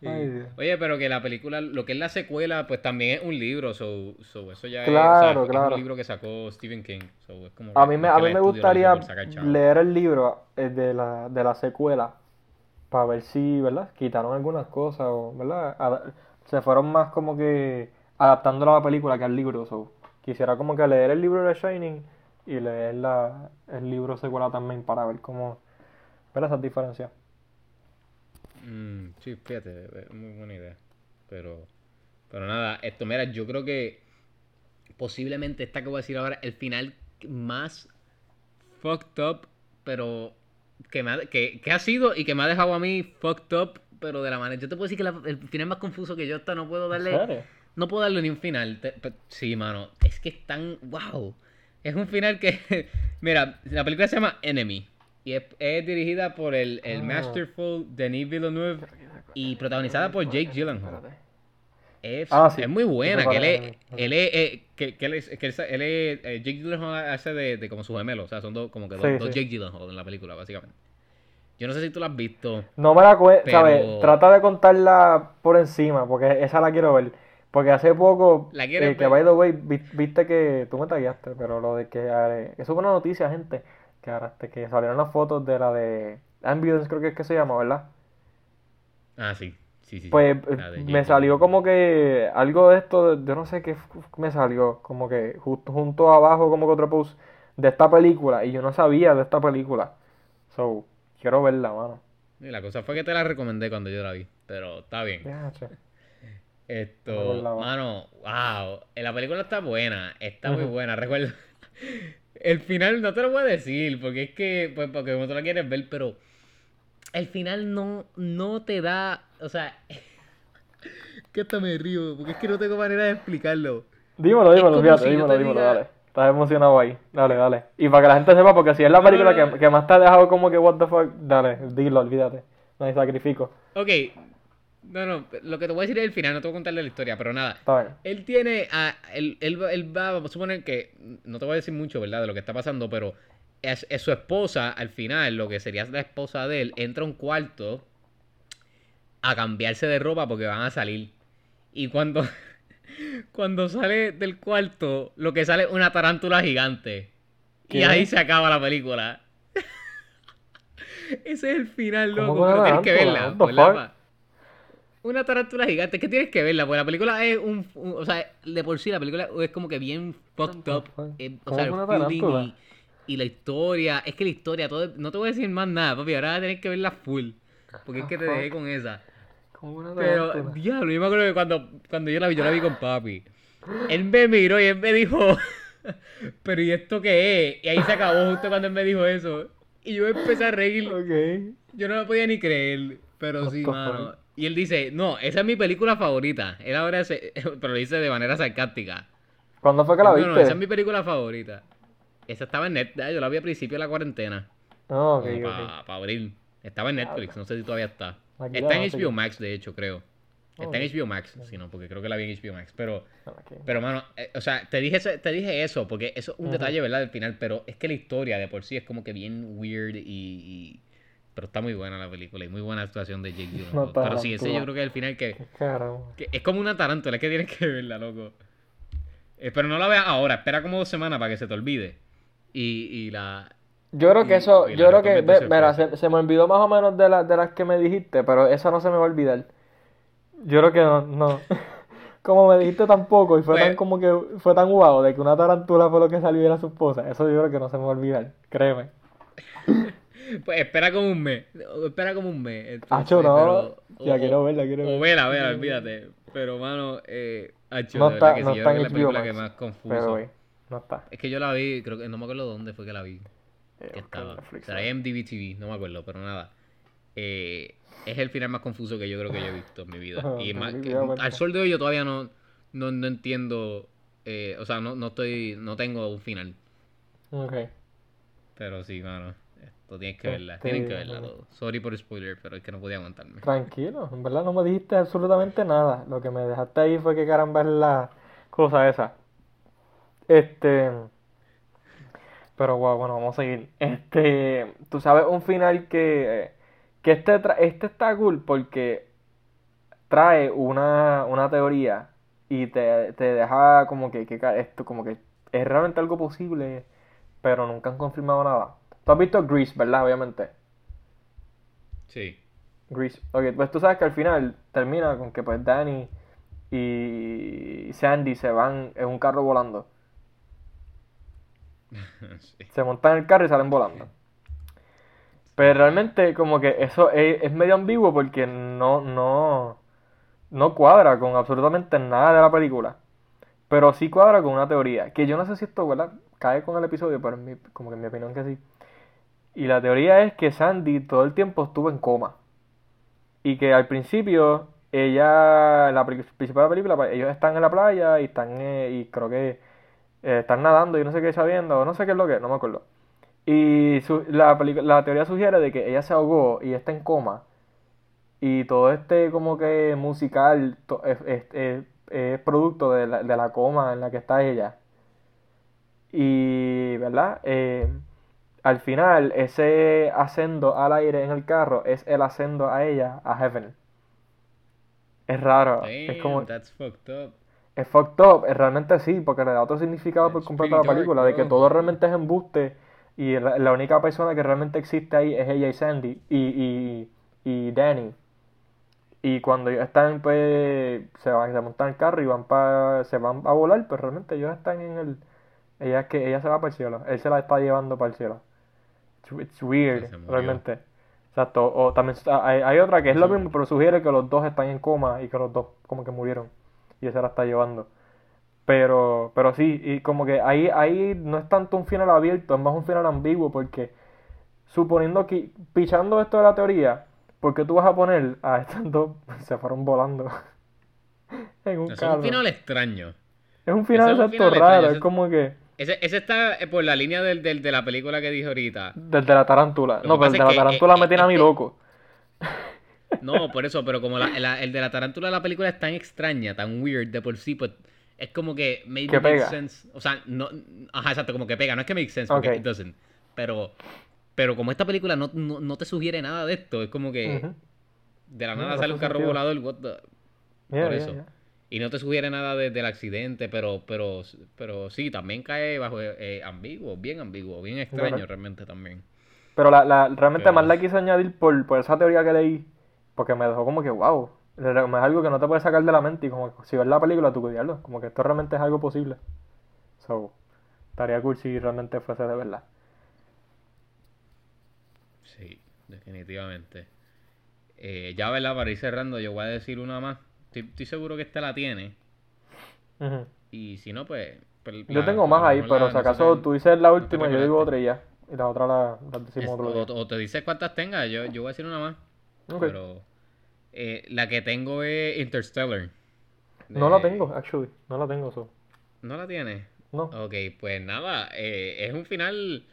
Sí. Ay, Dios. Oye, pero que la película, lo que es la secuela, pues también es un libro, so, so eso ya Claro, es, o sea, es claro. un libro que sacó Stephen King, so es como A mí me, a mí me gustaría leer el libro eh, de la, de la secuela para ver si, ¿verdad? Quitaron algunas cosas o, ¿verdad? Se fueron más como que adaptando a la película que al libro. So. Quisiera como que leer el libro de Shining y leer la, el libro secuela también para ver cómo, ver esas diferencias. Mm, sí, fíjate, muy buena idea. Pero, pero nada, esto, mira, yo creo que posiblemente esta que voy a decir ahora, el final más fucked up, pero que, me ha, que, que ha sido y que me ha dejado a mí fucked up, pero de la manera. Yo te puedo decir que la- el final más confuso que yo hasta no puedo ¿En darle. serio? No puedo darle ni un final. Te- sí, mano. Es que es tan. ¡Wow! Es un final que. Mira, la película se llama Enemy. Y es, es dirigida por el, el Ah. masterful Denis Villeneuve y protagonizada por Jake Gyllenhaal. Es, Ah, sí. es muy buena. Eso Que él es. Enemy. Él es, eh, que, que él es, que él, es- eh, Jake Gyllenhaal hace de, de como su gemelo. O sea, son dos, como que dos, Sí, dos sí. Jake Gyllenhaal en la película, básicamente. Yo no sé si tú lo has visto. No me la cuento, Pero- ¿sabes? Trata de contarla por encima, porque esa la quiero ver. Porque hace poco, ¿La quieres eh, que by the way, vi- viste que tú me tagueaste, pero lo de que, eh, eso fue una noticia, gente, que ahora que salieron las fotos de la de Ambulance, creo que es que se llama, ¿verdad? Ah, sí. Sí, sí. Pues eh, me salió como que algo de esto, yo no sé qué me salió, como que justo junto abajo, como que otro post de esta película, y yo no sabía de esta película. So, quiero verla, mano. Y la cosa fue que te la recomendé cuando yo la vi. Pero está bien. Ya, No Esto, mano, wow. eh, La película está buena, está muy buena. Recuerdo, El final no te lo voy a decir, porque es que, pues, porque no te lo quieres ver, pero el final no, no te da, o sea, que hasta me río, porque es que no tengo manera de explicarlo. Dímelo, dímelo, fíjate, si dímelo, dímelo, diga- dale. Estás emocionado ahí. Dale, dale. Y para que la gente sepa, porque si es la película no, no. Que, que más te ha dejado como que what the fuck, dale, dilo, olvídate. No hay sacrificio. Ok, no, no, lo que te voy a decir es el final, no te voy a contar la historia, pero nada. Él tiene, a, él, él, va- él va, vamos a suponer que, no te voy a decir mucho, ¿verdad? De lo que está pasando, pero es, es su esposa, al final, lo que sería la esposa de él, entra a un cuarto a cambiarse de ropa porque van a salir. Y cuando, cuando sale del cuarto, lo que sale es una tarántula gigante. Y ¿Qué? ahí se acaba la película. Ese es el final, ¿Cómo loco, pero tienes que verla. What the ¿verdad, fuck? pa? Una tarántula gigante, que tienes que verla, porque la película es un, un- O sea, de por sí la película es como que bien fucked up. eh, o ¿Cómo sea, el y, y la historia. Es que la historia, todo. No te voy a decir más nada, papi. Ahora vas a tener que verla full. Porque es que te dejé con esa. Como una Pero, diablo, yo me acuerdo que cuando, cuando yo la vi, yo la vi con papi. Él me miró y él me dijo, pero ¿y esto qué es? Y ahí se acabó justo cuando él me dijo eso. Y yo empecé a reír. Yo no lo podía ni creer, pero What sí, mano. fuck? Y él dice, no, esa es mi película favorita. Él ahora se... pero lo dice de manera sarcástica. ¿Cuándo fue que la no, viste? no, esa es mi película favorita. Esa estaba en Netflix, yo la vi al principio de la cuarentena. No, ok, Para ok. abril. Estaba en Netflix, no sé si todavía está. Aquí Está en no HBO Max, de hecho, creo. Está en. HBO Max, si no, porque creo que la vi en HBO Max. Pero, pero mano, eh, o sea, te dije, ese- te dije eso, porque eso es un detalle, ¿verdad? Del final, pero es que la historia de por sí es como que bien weird y... y- Pero está muy buena la película y muy buena actuación de Jake Gyllenhaal. Pero sí, ese yo creo que es el final que, es como una tarántula, es que tienes que verla, loco. Eh, pero no la veas ahora, espera como dos semanas para que se te olvide. Y, y la... Yo creo que Y- eso, y yo creo que, ve- mira, se, se me olvidó más o menos de, la- de las que me dijiste, pero eso no se me va a olvidar. Yo creo que no, no. Como me dijiste tampoco, y fue Pues- tan como que, fue tan guau de que una tarántula fue lo que salió y era su esposa. Eso yo creo que no se me va a olvidar, créeme. Pues espera como un mes. Espera como un mes. entonces, Hacho, no. pero- Ya o- quiero o- verla, quiero O verla. vela, vela, olvídate. Pero, mano, eh, hacho, No está, que no sí, yo está creo en que es la que más confuso. pero güey, no está. Es que yo la vi, creo que no me acuerdo dónde fue que la vi. Eh, Que estaba. Será ¿no? MDB TV, no me acuerdo, pero nada. Eh, es el final más confuso que yo creo que yo he visto en mi vida. Y más, que- al sol de hoy yo todavía no, no, no entiendo. eh, o sea, no, no estoy. No tengo un final. Ok. Pero sí, mano. Tienes que verla. Este, Tienen que verla todo. Sorry por spoiler, pero es que no podía aguantarme. Tranquilo, en verdad no me dijiste absolutamente nada. Lo que me dejaste ahí fue que caramba es la cosa esa. Este. Pero wow, bueno, vamos a seguir. Este. Tú sabes un final que. Que este, este está cool porque trae una, una teoría y te, te deja como que, que esto como que es realmente algo posible, pero nunca han confirmado nada. Tú has visto Grease, ¿verdad? Obviamente. Sí. Grease. Ok, pues tú sabes que al final termina con que pues Danny y Sandy se van en un carro volando. sí. Se montan en el carro y salen volando. Pero realmente como que eso es, es medio ambiguo porque no, no, no cuadra con absolutamente nada de la película. Pero sí cuadra con una teoría. Que yo no sé si esto, ¿verdad? Cae con el episodio, pero en mi- como que en mi opinión que sí. Y la teoría es que Sandy todo el tiempo estuvo en coma. Y que al principio, ella, la pri- principal película, pues, ellos están en la playa y están, eh, y creo que eh, están nadando y no sé qué sabiendo, o no sé qué es lo que, no me acuerdo. Y la, la teoría sugiere de que ella se ahogó y está en coma. Y todo este como que musical es- es- es producto de la, de la coma en la que está ella. Y, ¿verdad? Eh, al final, ese ascendo al aire en el carro es el ascendo a ella, a Heaven. Es raro. es como, that's fucked up. es fucked up, es realmente sí, porque le da otro significado por completo a la dark, película, de que todo realmente es embuste y la, la única persona que realmente existe ahí es ella y Sandy y, y, y Danny. Y cuando ellos están, pues, se van, se montan el carro y van pa, se van a volar, pues realmente ellos están en el, ella es que ella se va para el cielo, él se la está llevando para el cielo. It's, weird, realmente. Exacto, o también hay, hay otra que es lo mismo, pero sugiere que los dos están en coma y que los dos como que murieron y se la está llevando. Pero, pero sí, y como que ahí, ahí no es tanto un final abierto, es más un final ambiguo, porque suponiendo que, pichando esto de la teoría, ¿por qué tú vas a poner a estos dos, se fueron volando en un Es carro? un final extraño. Es un final es un exacto final raro, extraño, es como que Ese, ese está eh, por la línea del, del- de la película que dije ahorita. desde la tarántula. No, pero el de la que, tarántula eh, me tiene a mí eh, loco. No, por eso, pero como la- la- el de la tarántula de la película es tan extraña, tan weird de por sí, pues es como que maybe Que makes sense. O sea, no, ajá, exacto, como que pega. No es que make sense, porque Ok. it doesn't. Pero, pero como esta película no, no, no te sugiere nada de esto, es como que de la nada sale un carro sentido. volador, what the- Yeah, por yeah, eso. yeah. Y no te sugiere nada de- del accidente, pero, pero, pero sí, también cae bajo eh, ambiguo, bien ambiguo, bien extraño realmente también. Pero la, la, realmente Pero- más la quise añadir por, por esa teoría que leí, porque me dejó como que, wow, es algo que no te puedes sacar de la mente y como que si ves la película tú cuidarlo, como que esto realmente es algo posible. So, estaría cool si realmente fuese de verdad. Sí, definitivamente. Eh, ya, ¿verdad? Para ir cerrando, yo voy a decir una más. Estoy, estoy seguro que esta la tiene. Y si no, pues. pues, Yo la- tengo más ahí, pero la- si acaso tú dices la última, yo digo recordaste. otra y ya. Y la otra la, la es- decimos otro o, día. o te dices cuántas tengas, yo, yo voy a decir una más. Ok. Pero. eh, la que tengo es Interstellar. No la tengo, actually. No la tengo, so. ¿No la tienes? No. Ok, pues nada, eh, es un final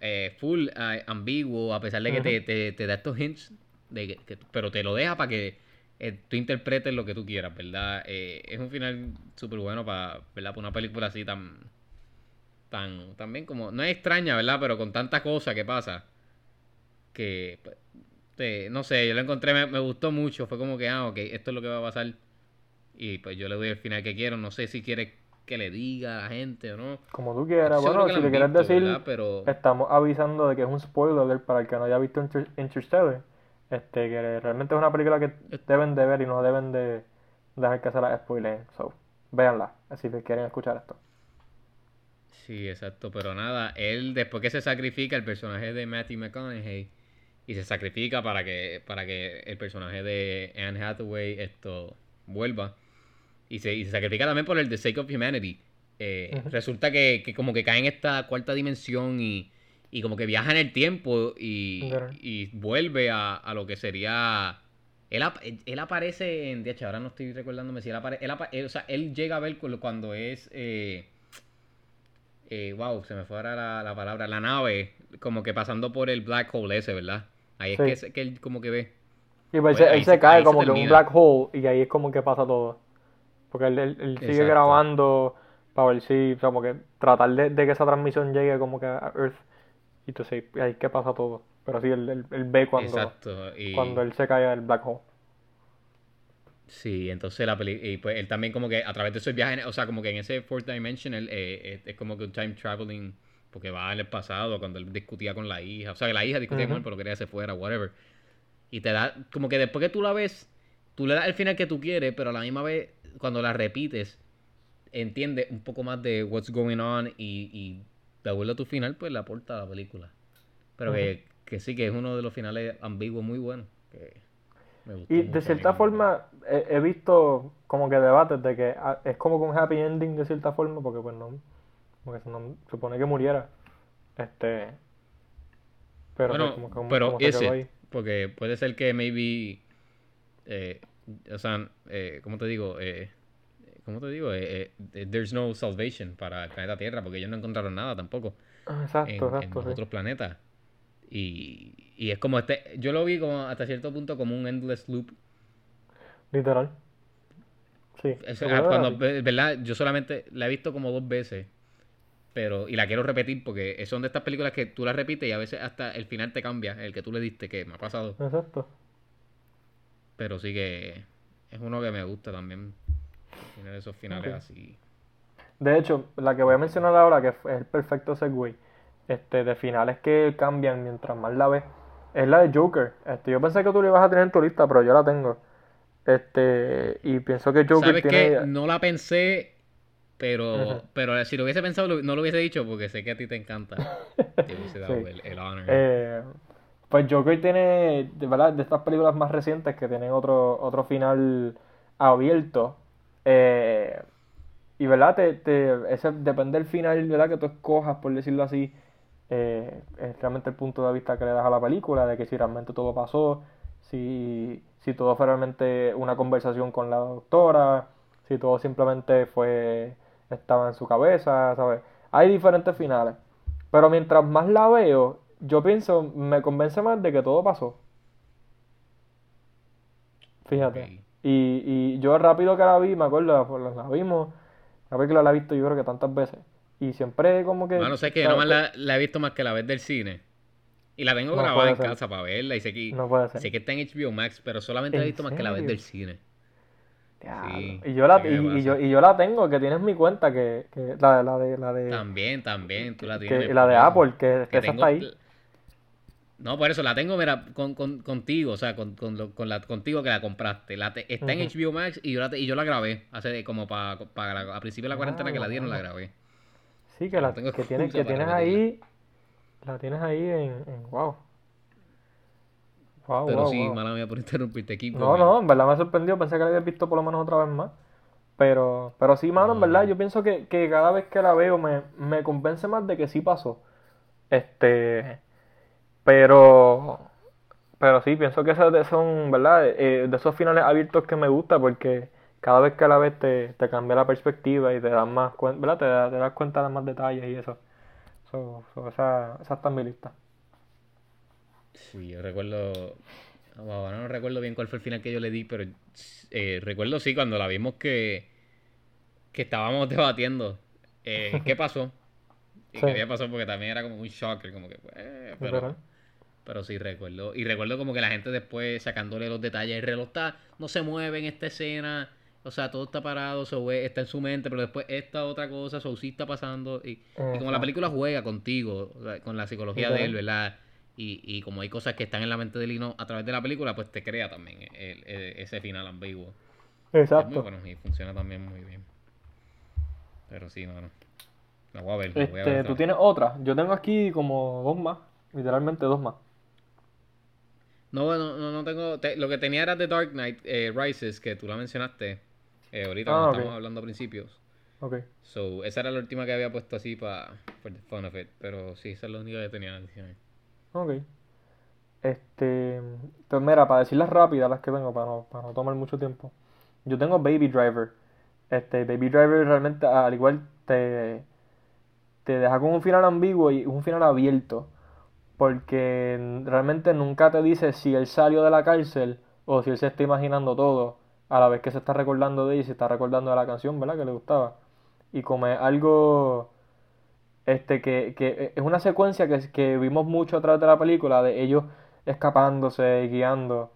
eh, full ambiguo, a pesar de que te, te, te da estos hints, de que, que- pero te lo deja para que eh, tú interpretes lo que tú quieras, ¿verdad? Eh, es un final súper bueno para, ¿verdad? Para una película así tan, tan, también como, no es extraña, ¿verdad? Pero con tanta cosa que pasa, que, pues, te- no sé, yo lo encontré, me, me gustó mucho, fue como que, ah, ok, esto es lo que va a pasar, y pues yo le doy el final que quiero, no sé si quieres que le diga a la gente o no. Como tú quieras. Seguro Bueno, si le quieres visto, decir, estamos avisando de que es un spoiler para el que no haya visto Inter- Interstellar. Este, que realmente es una película que deben de ver y no deben de dejar que se la spoileen. So, véanla, si quieren escuchar esto. Sí, exacto, pero nada, él después que se sacrifica el personaje de Matthew McConaughey y se sacrifica para que para que el personaje de Anne Hathaway esto vuelva y se, y se sacrifica también por el The Sake of Humanity. Eh. Resulta que, que como que cae en esta cuarta dimensión y, y como que viaja en el tiempo y, y vuelve a, a lo que sería... Él, ap- él aparece en... De hecho, ahora no estoy recordándome si él aparece... Él, apa- él- o sea, él llega a ver cu- cuando es... Eh, eh, wow, se me fue ahora la, la palabra. La nave, como que pasando por el black hole ese, ¿verdad? Ahí es que, que él como que ve. Y pues Pues él, ahí se- se cae ahí se como que un black hole y ahí es como que pasa todo. Porque él, él- él sigue Exacto. grabando para ver si, o sea, como que tratar de, de que esa transmisión llegue como que a Earth. Y entonces ahí es que pasa todo. Pero sí, él, él- él ve cuando. Y, cuando él se cae del black hole. Sí, entonces la peli y pues él también como que a través de esos viajes, o sea, como que en ese fourth dimension él eh, es como que un time traveling porque va en el pasado cuando él discutía con la hija, o sea, que la hija discutía con él pero quería que se fuera, whatever. Y te da como que después que tú la ves, tú le das el final que tú quieres, pero a la misma vez cuando la repites entiendes un poco más de what's going on y, y de acuerdo a tu final pues le aporta a la película. Pero que, que sí que es uno de los finales ambiguos muy buenos. Que me gustó Y de cierta forma he, he visto como que debates de que ah, es como con happy ending de cierta forma, porque pues no, porque se no- supone que muriera. Este, pero Bueno, como, como- pero como se is quedó it? ahí. Porque puede ser que maybe, eh, o sea, eh, ¿cómo te digo? Eh, ¿Cómo te digo? Eh, eh, there's no salvation para el planeta Tierra porque ellos no encontraron nada tampoco Ah, en, Exacto, en exacto, sí. otros planetas. Y, y es como este, yo lo vi como hasta cierto punto como un endless loop. Literal. Sí. Es- ah, cuando, ve- ¿verdad? Yo solamente la he visto como dos veces. Pero, y la quiero repetir porque son de estas películas que tú las repites y a veces hasta el final te cambia, el que tú le diste, que me ha pasado. Exacto. Pero sí que es uno que me gusta también. Tiene esos finales así. De hecho, la que voy a mencionar ahora, que fue el perfecto segue, este, de finales que cambian mientras más la ves, es la de Joker. Este, yo pensé que tú la ibas a tener en tu lista, pero yo la tengo. Este, y pienso que Joker ¿Sabes tiene. qué? No la pensé, pero, pero si lo hubiese pensado, no lo hubiese dicho porque sé que a ti te encanta. Te hubiese dado Sí. el, el honor. Eh, pues Joker tiene, de verdad, de estas películas más recientes que tienen otro, otro final abierto. Eh, y verdad, te, te, ese depende del final, ¿verdad? Que tú escojas, por decirlo así, eh, es realmente el punto de vista que le das a la película, de que si realmente todo pasó, si, si todo fue realmente una conversación con la doctora, si todo simplemente fue, estaba en su cabeza, ¿sabes? Hay diferentes finales. Pero mientras más la veo, yo pienso, me convence más de que todo pasó. Fíjate. Y, y yo rápido que la vi, me acuerdo, pues, la vimos, la película la he visto yo creo que tantas veces. Y siempre como que... no sé que yo nomás la, la, he visto más que la vez del cine. Y la tengo grabada en casa para verla y sé que, no puede ser. sé que está en HBO Max, pero solamente la he visto más que la vez del cine. Sí, y, yo la, y, yo, y yo la tengo, que tienes mi cuenta, que, que la, la, de, la de... También, también, tú la tienes. Que, la de Apple, que, que esa está ahí. No, por eso la tengo, mira, con, con, contigo, o sea, con, con, con, la, contigo que la compraste. La está en HBO Max y yo la, y yo la grabé, hace como para a principio de la cuarentena que la dieron, la grabé. Sí, que la, tengo que tienes, que tienes ahí, la tienes ahí en, en wow. Pero sí, mala mía por interrumpirte aquí. No, no, en verdad me ha sorprendido, pensé que la había visto por lo menos otra vez más. Pero, pero sí, mano, en verdad, yo pienso que, que cada vez que la veo me, me convence más de que sí pasó. Este, pero, pero sí, pienso que esos son, ¿verdad? Eh, de esos finales abiertos que me gusta porque cada vez que la ves te, te cambia la perspectiva y te das más cuenta, ¿verdad? Te, te, das cuenta de más detalles y eso. So, esa, esa está en mi lista. Sí, yo recuerdo. no recuerdo bien cuál fue el final que yo le di, pero eh, recuerdo sí cuando la vimos que, que estábamos debatiendo eh, qué pasó. Y qué pasó porque también era como un shocker, como que, pues, pero, pero sí recuerdo. Y recuerdo como que la gente después sacándole los detalles. El reloj está, no se mueve en esta escena. O sea, todo está parado, está en su mente, pero después esta otra cosa, so, sí está pasando. Y, como la película juega contigo, con la psicología de él, ¿verdad? Y, y como hay cosas que están en la mente de Lino a través de la película, pues te crea también ese final ambiguo. Exacto. bueno y funciona también muy bien. Pero sí, no, no. La voy a ver. voy a ver este, ¿Tú tienes otra? Yo tengo aquí como dos más, literalmente dos más. No, bueno, no, no tengo. lo que tenía era The Dark Knight eh, Rises, que tú la mencionaste eh, ahorita ah, cuando estábamos hablando a principios. Ok. So, esa era la última que había puesto así para. For the fun of it. Pero sí, esa es la única que tenía. Ok. Este. Pues mira, para decirlas rápidas las que tengo, para no, para no tomar mucho tiempo. Yo tengo Baby Driver. Este, Baby Driver realmente, al igual, te. Te deja con un final ambiguo y un final abierto porque realmente nunca te dice si él salió de la cárcel o si él se está imaginando todo a la vez que se está recordando de ella y se está recordando de la canción, ¿verdad? Que le gustaba. Y como es algo este que, que es una secuencia que, que vimos mucho a través de la película de ellos escapándose y guiando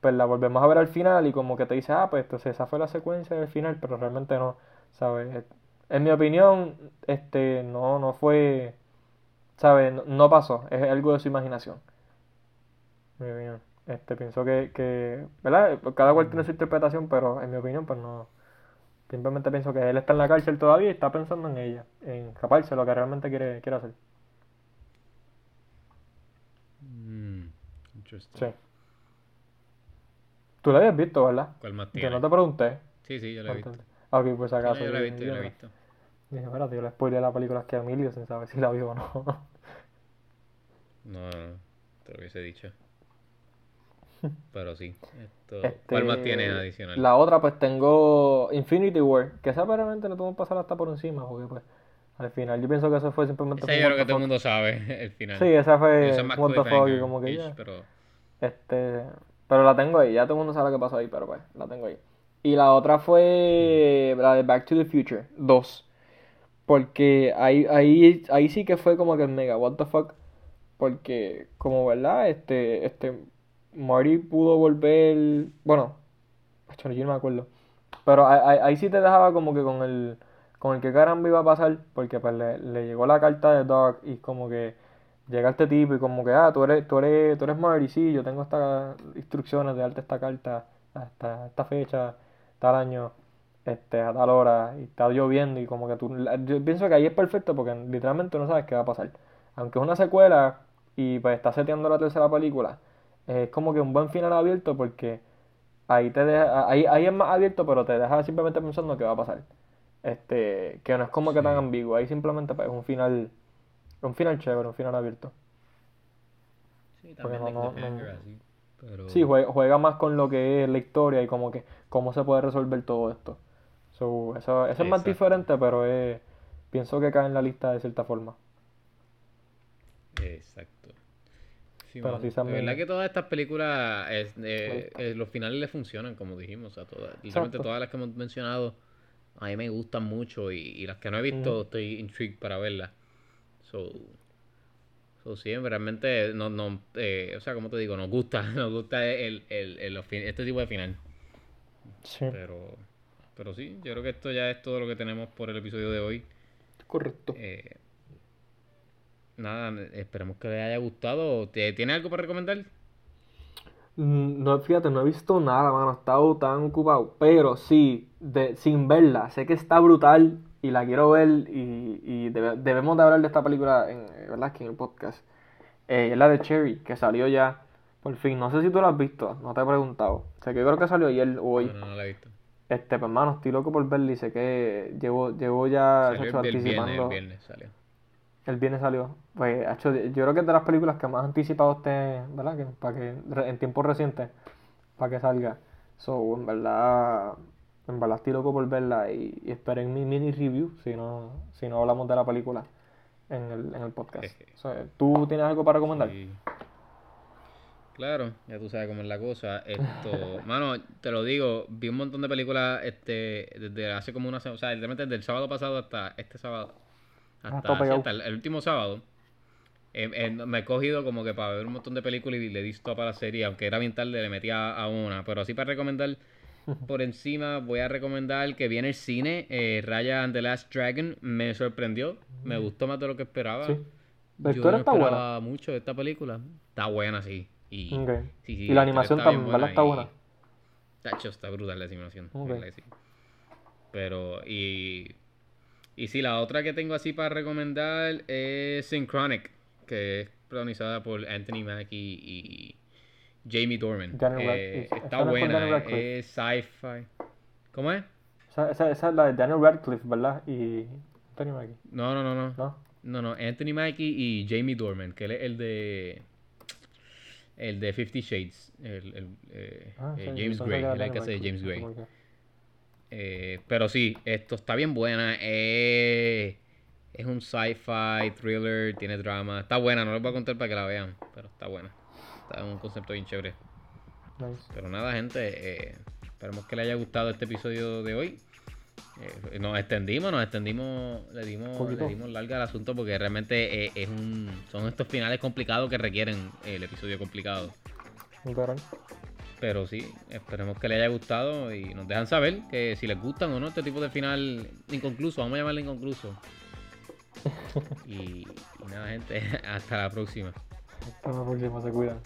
pues la volvemos a ver al final y como que te dice ah pues entonces esa fue la secuencia del final pero realmente no sabes en mi opinión este no no fue ¿sabes? No, pasó, es algo de su imaginación. Muy bien. Este, pienso que, que, ¿verdad? Cada cual tiene su interpretación, pero en mi opinión, pues no. Simplemente pienso que él está en la cárcel todavía y está pensando en ella, en escaparse, lo que realmente quiere, quiere hacer. Mm, sí. Tú la habías visto, ¿verdad? ¿Cuál más Que no te pregunté. Sí, sí, yo la he visto. Ok, pues acaso. yo la he visto, yo la he visto. Dije, espérate, yo le spoilé la película que a Emilio sin saber si la vio o no. no, no, te lo hubiese dicho. Pero sí. Esto... Este, ¿Cuál más tiene adicional? La otra, pues tengo Infinity War, que esa realmente no podemos pasar hasta por encima, porque pues al final yo pienso que eso fue simplemente... Esa yo creo que todo el mundo sabe, el final. Sí, esa fue fuck y como que ya. Pero... Este, pero la tengo ahí, ya todo el mundo sabe lo que pasó ahí, pero pues la tengo ahí. Y la otra fue la de Back to the Future 2. Porque ahí, ahí, ahí sí que fue como que mega, what the fuck. Porque, como verdad, este, este, pudo volver, bueno, yo no me acuerdo. Pero ahí, ahí, sí te dejaba como que con el, con el que caramba iba a pasar, porque pues le, le llegó la carta de Doc y como que llega este tipo y como que, ah, tú eres, tú eres, tú eres Marty, sí, yo tengo estas instrucciones de darte esta carta hasta esta fecha, tal año este, a tal hora y está lloviendo y como que tú... Yo pienso que ahí es perfecto porque literalmente no sabes qué va a pasar. Aunque es una secuela y pues está seteando la tercera película, es como que un buen final abierto porque ahí te deja, ahí, ahí es más abierto pero te deja simplemente pensando qué va a pasar. Este, que no es como que tan ambiguo, ahí simplemente pues, es un final, un final chévere, un final abierto. Sí, Porque también no- de no- no- así. Pero... Sí, juega, juega más con lo que es la historia y como que cómo se puede resolver todo esto. So, eso, eso es más diferente, pero es, pienso que cae en la lista de cierta forma. Exacto. Sí, Pero sí de también- verdad que todas estas películas, es- eh, eh, los finales le funcionan, como dijimos. O sea, todas, literalmente todas las que hemos mencionado, a mí me gustan mucho y, y las que no he visto, Ujú. estoy intrigued para verlas. So, so sí, realmente, no, no, eh, o sea, como te digo, nos gusta, nos gusta el, el, el- fin- este tipo de final. Sí, Pero, pero sí, yo creo que esto ya es todo lo que tenemos por el episodio de hoy. correcto. Eh, nada, esperemos que les haya gustado. ¿Te- ¿Tiene algo para recomendar? Mm, No, fíjate, no he visto nada, mano, he estado tan ocupado, pero sí, de, sin verla, sé que está brutal y la quiero ver y, y debe- debemos de hablar de esta película, en, eh, ¿verdad? Aquí en el podcast. Eh, es la de Cherry, que salió ya, por fin, no sé si tú la has visto, no te he preguntado, sé que creo que salió ayer o hoy, No, no, no la he visto. Este, pues mano, estoy loco por verla y sé que llevo, llevo ya, Salió el, el viernes, el anticipando, viernes salió. el viernes salió, pues, hacho, yo creo que es de las películas que más anticipado esté, ¿verdad? Que, para que, en tiempos recientes, para que salga. So, en verdad, en verdad estoy loco por verla y, y esperen mi mini review si no, si no hablamos de la película en el, en el podcast. So, ¿Tú tienes algo para recomendar? Sí. Claro, ya tú sabes cómo es la cosa. Esto, mano, te lo digo, vi un montón de películas este desde hace como una semana, o sea, literalmente desde el sábado pasado hasta este sábado. Ah, Hasta, sí, el, el último sábado. Eh, eh, me he cogido como que para ver un montón de películas y le di stop a la serie, aunque era bien tarde, le metí a, una. Pero así para recomendar por encima, voy a recomendar que viene el cine, eh, Raya and the Last Dragon. Me sorprendió, me gustó más de lo que esperaba. Sí. Yo no está buena. esperaba mucho esta película. Está buena, sí. Y, Ok. sí, sí, Y la animación también, ¿verdad? Está buena. Tacho, está brutal la animación. de Ok. verdad que sí. Pero, y. Y sí, la otra que tengo así para recomendar es Synchronic, que es protagonizada por Anthony Mackie y Jamie Dorman. Daniel Eh, Radcliffe. está buena, es sci-fi. ¿Cómo es? Esa, esa, esa es la de Daniel Radcliffe, ¿verdad? Y Anthony Mackie, No, no, no, no. ¿no? No, no, Anthony Mackie y Jamie Dorman, que él es el de. El de Fifty Shades. El, el, eh, Ah, eh, sí, James Gray, el que hace de James Gray. Eh, pero sí, esto está bien buena. eh, es un sci-fi, thriller, tiene drama. Está buena, no les voy a contar para que la vean, pero está buena. Está un concepto bien chévere. Nice. Pero nada, gente, esperemos que les haya gustado este episodio de hoy. Eh, nos extendimos, nos extendimos, le dimos, le dimos larga al asunto porque realmente eh, es un, son estos finales complicados que requieren el episodio complicado. Pero sí, esperemos que les haya gustado y nos dejan saber que si les gustan o no este tipo de final inconcluso, vamos a llamarle inconcluso. Y, y nada, gente, hasta la próxima. Hasta la próxima, se cuidan.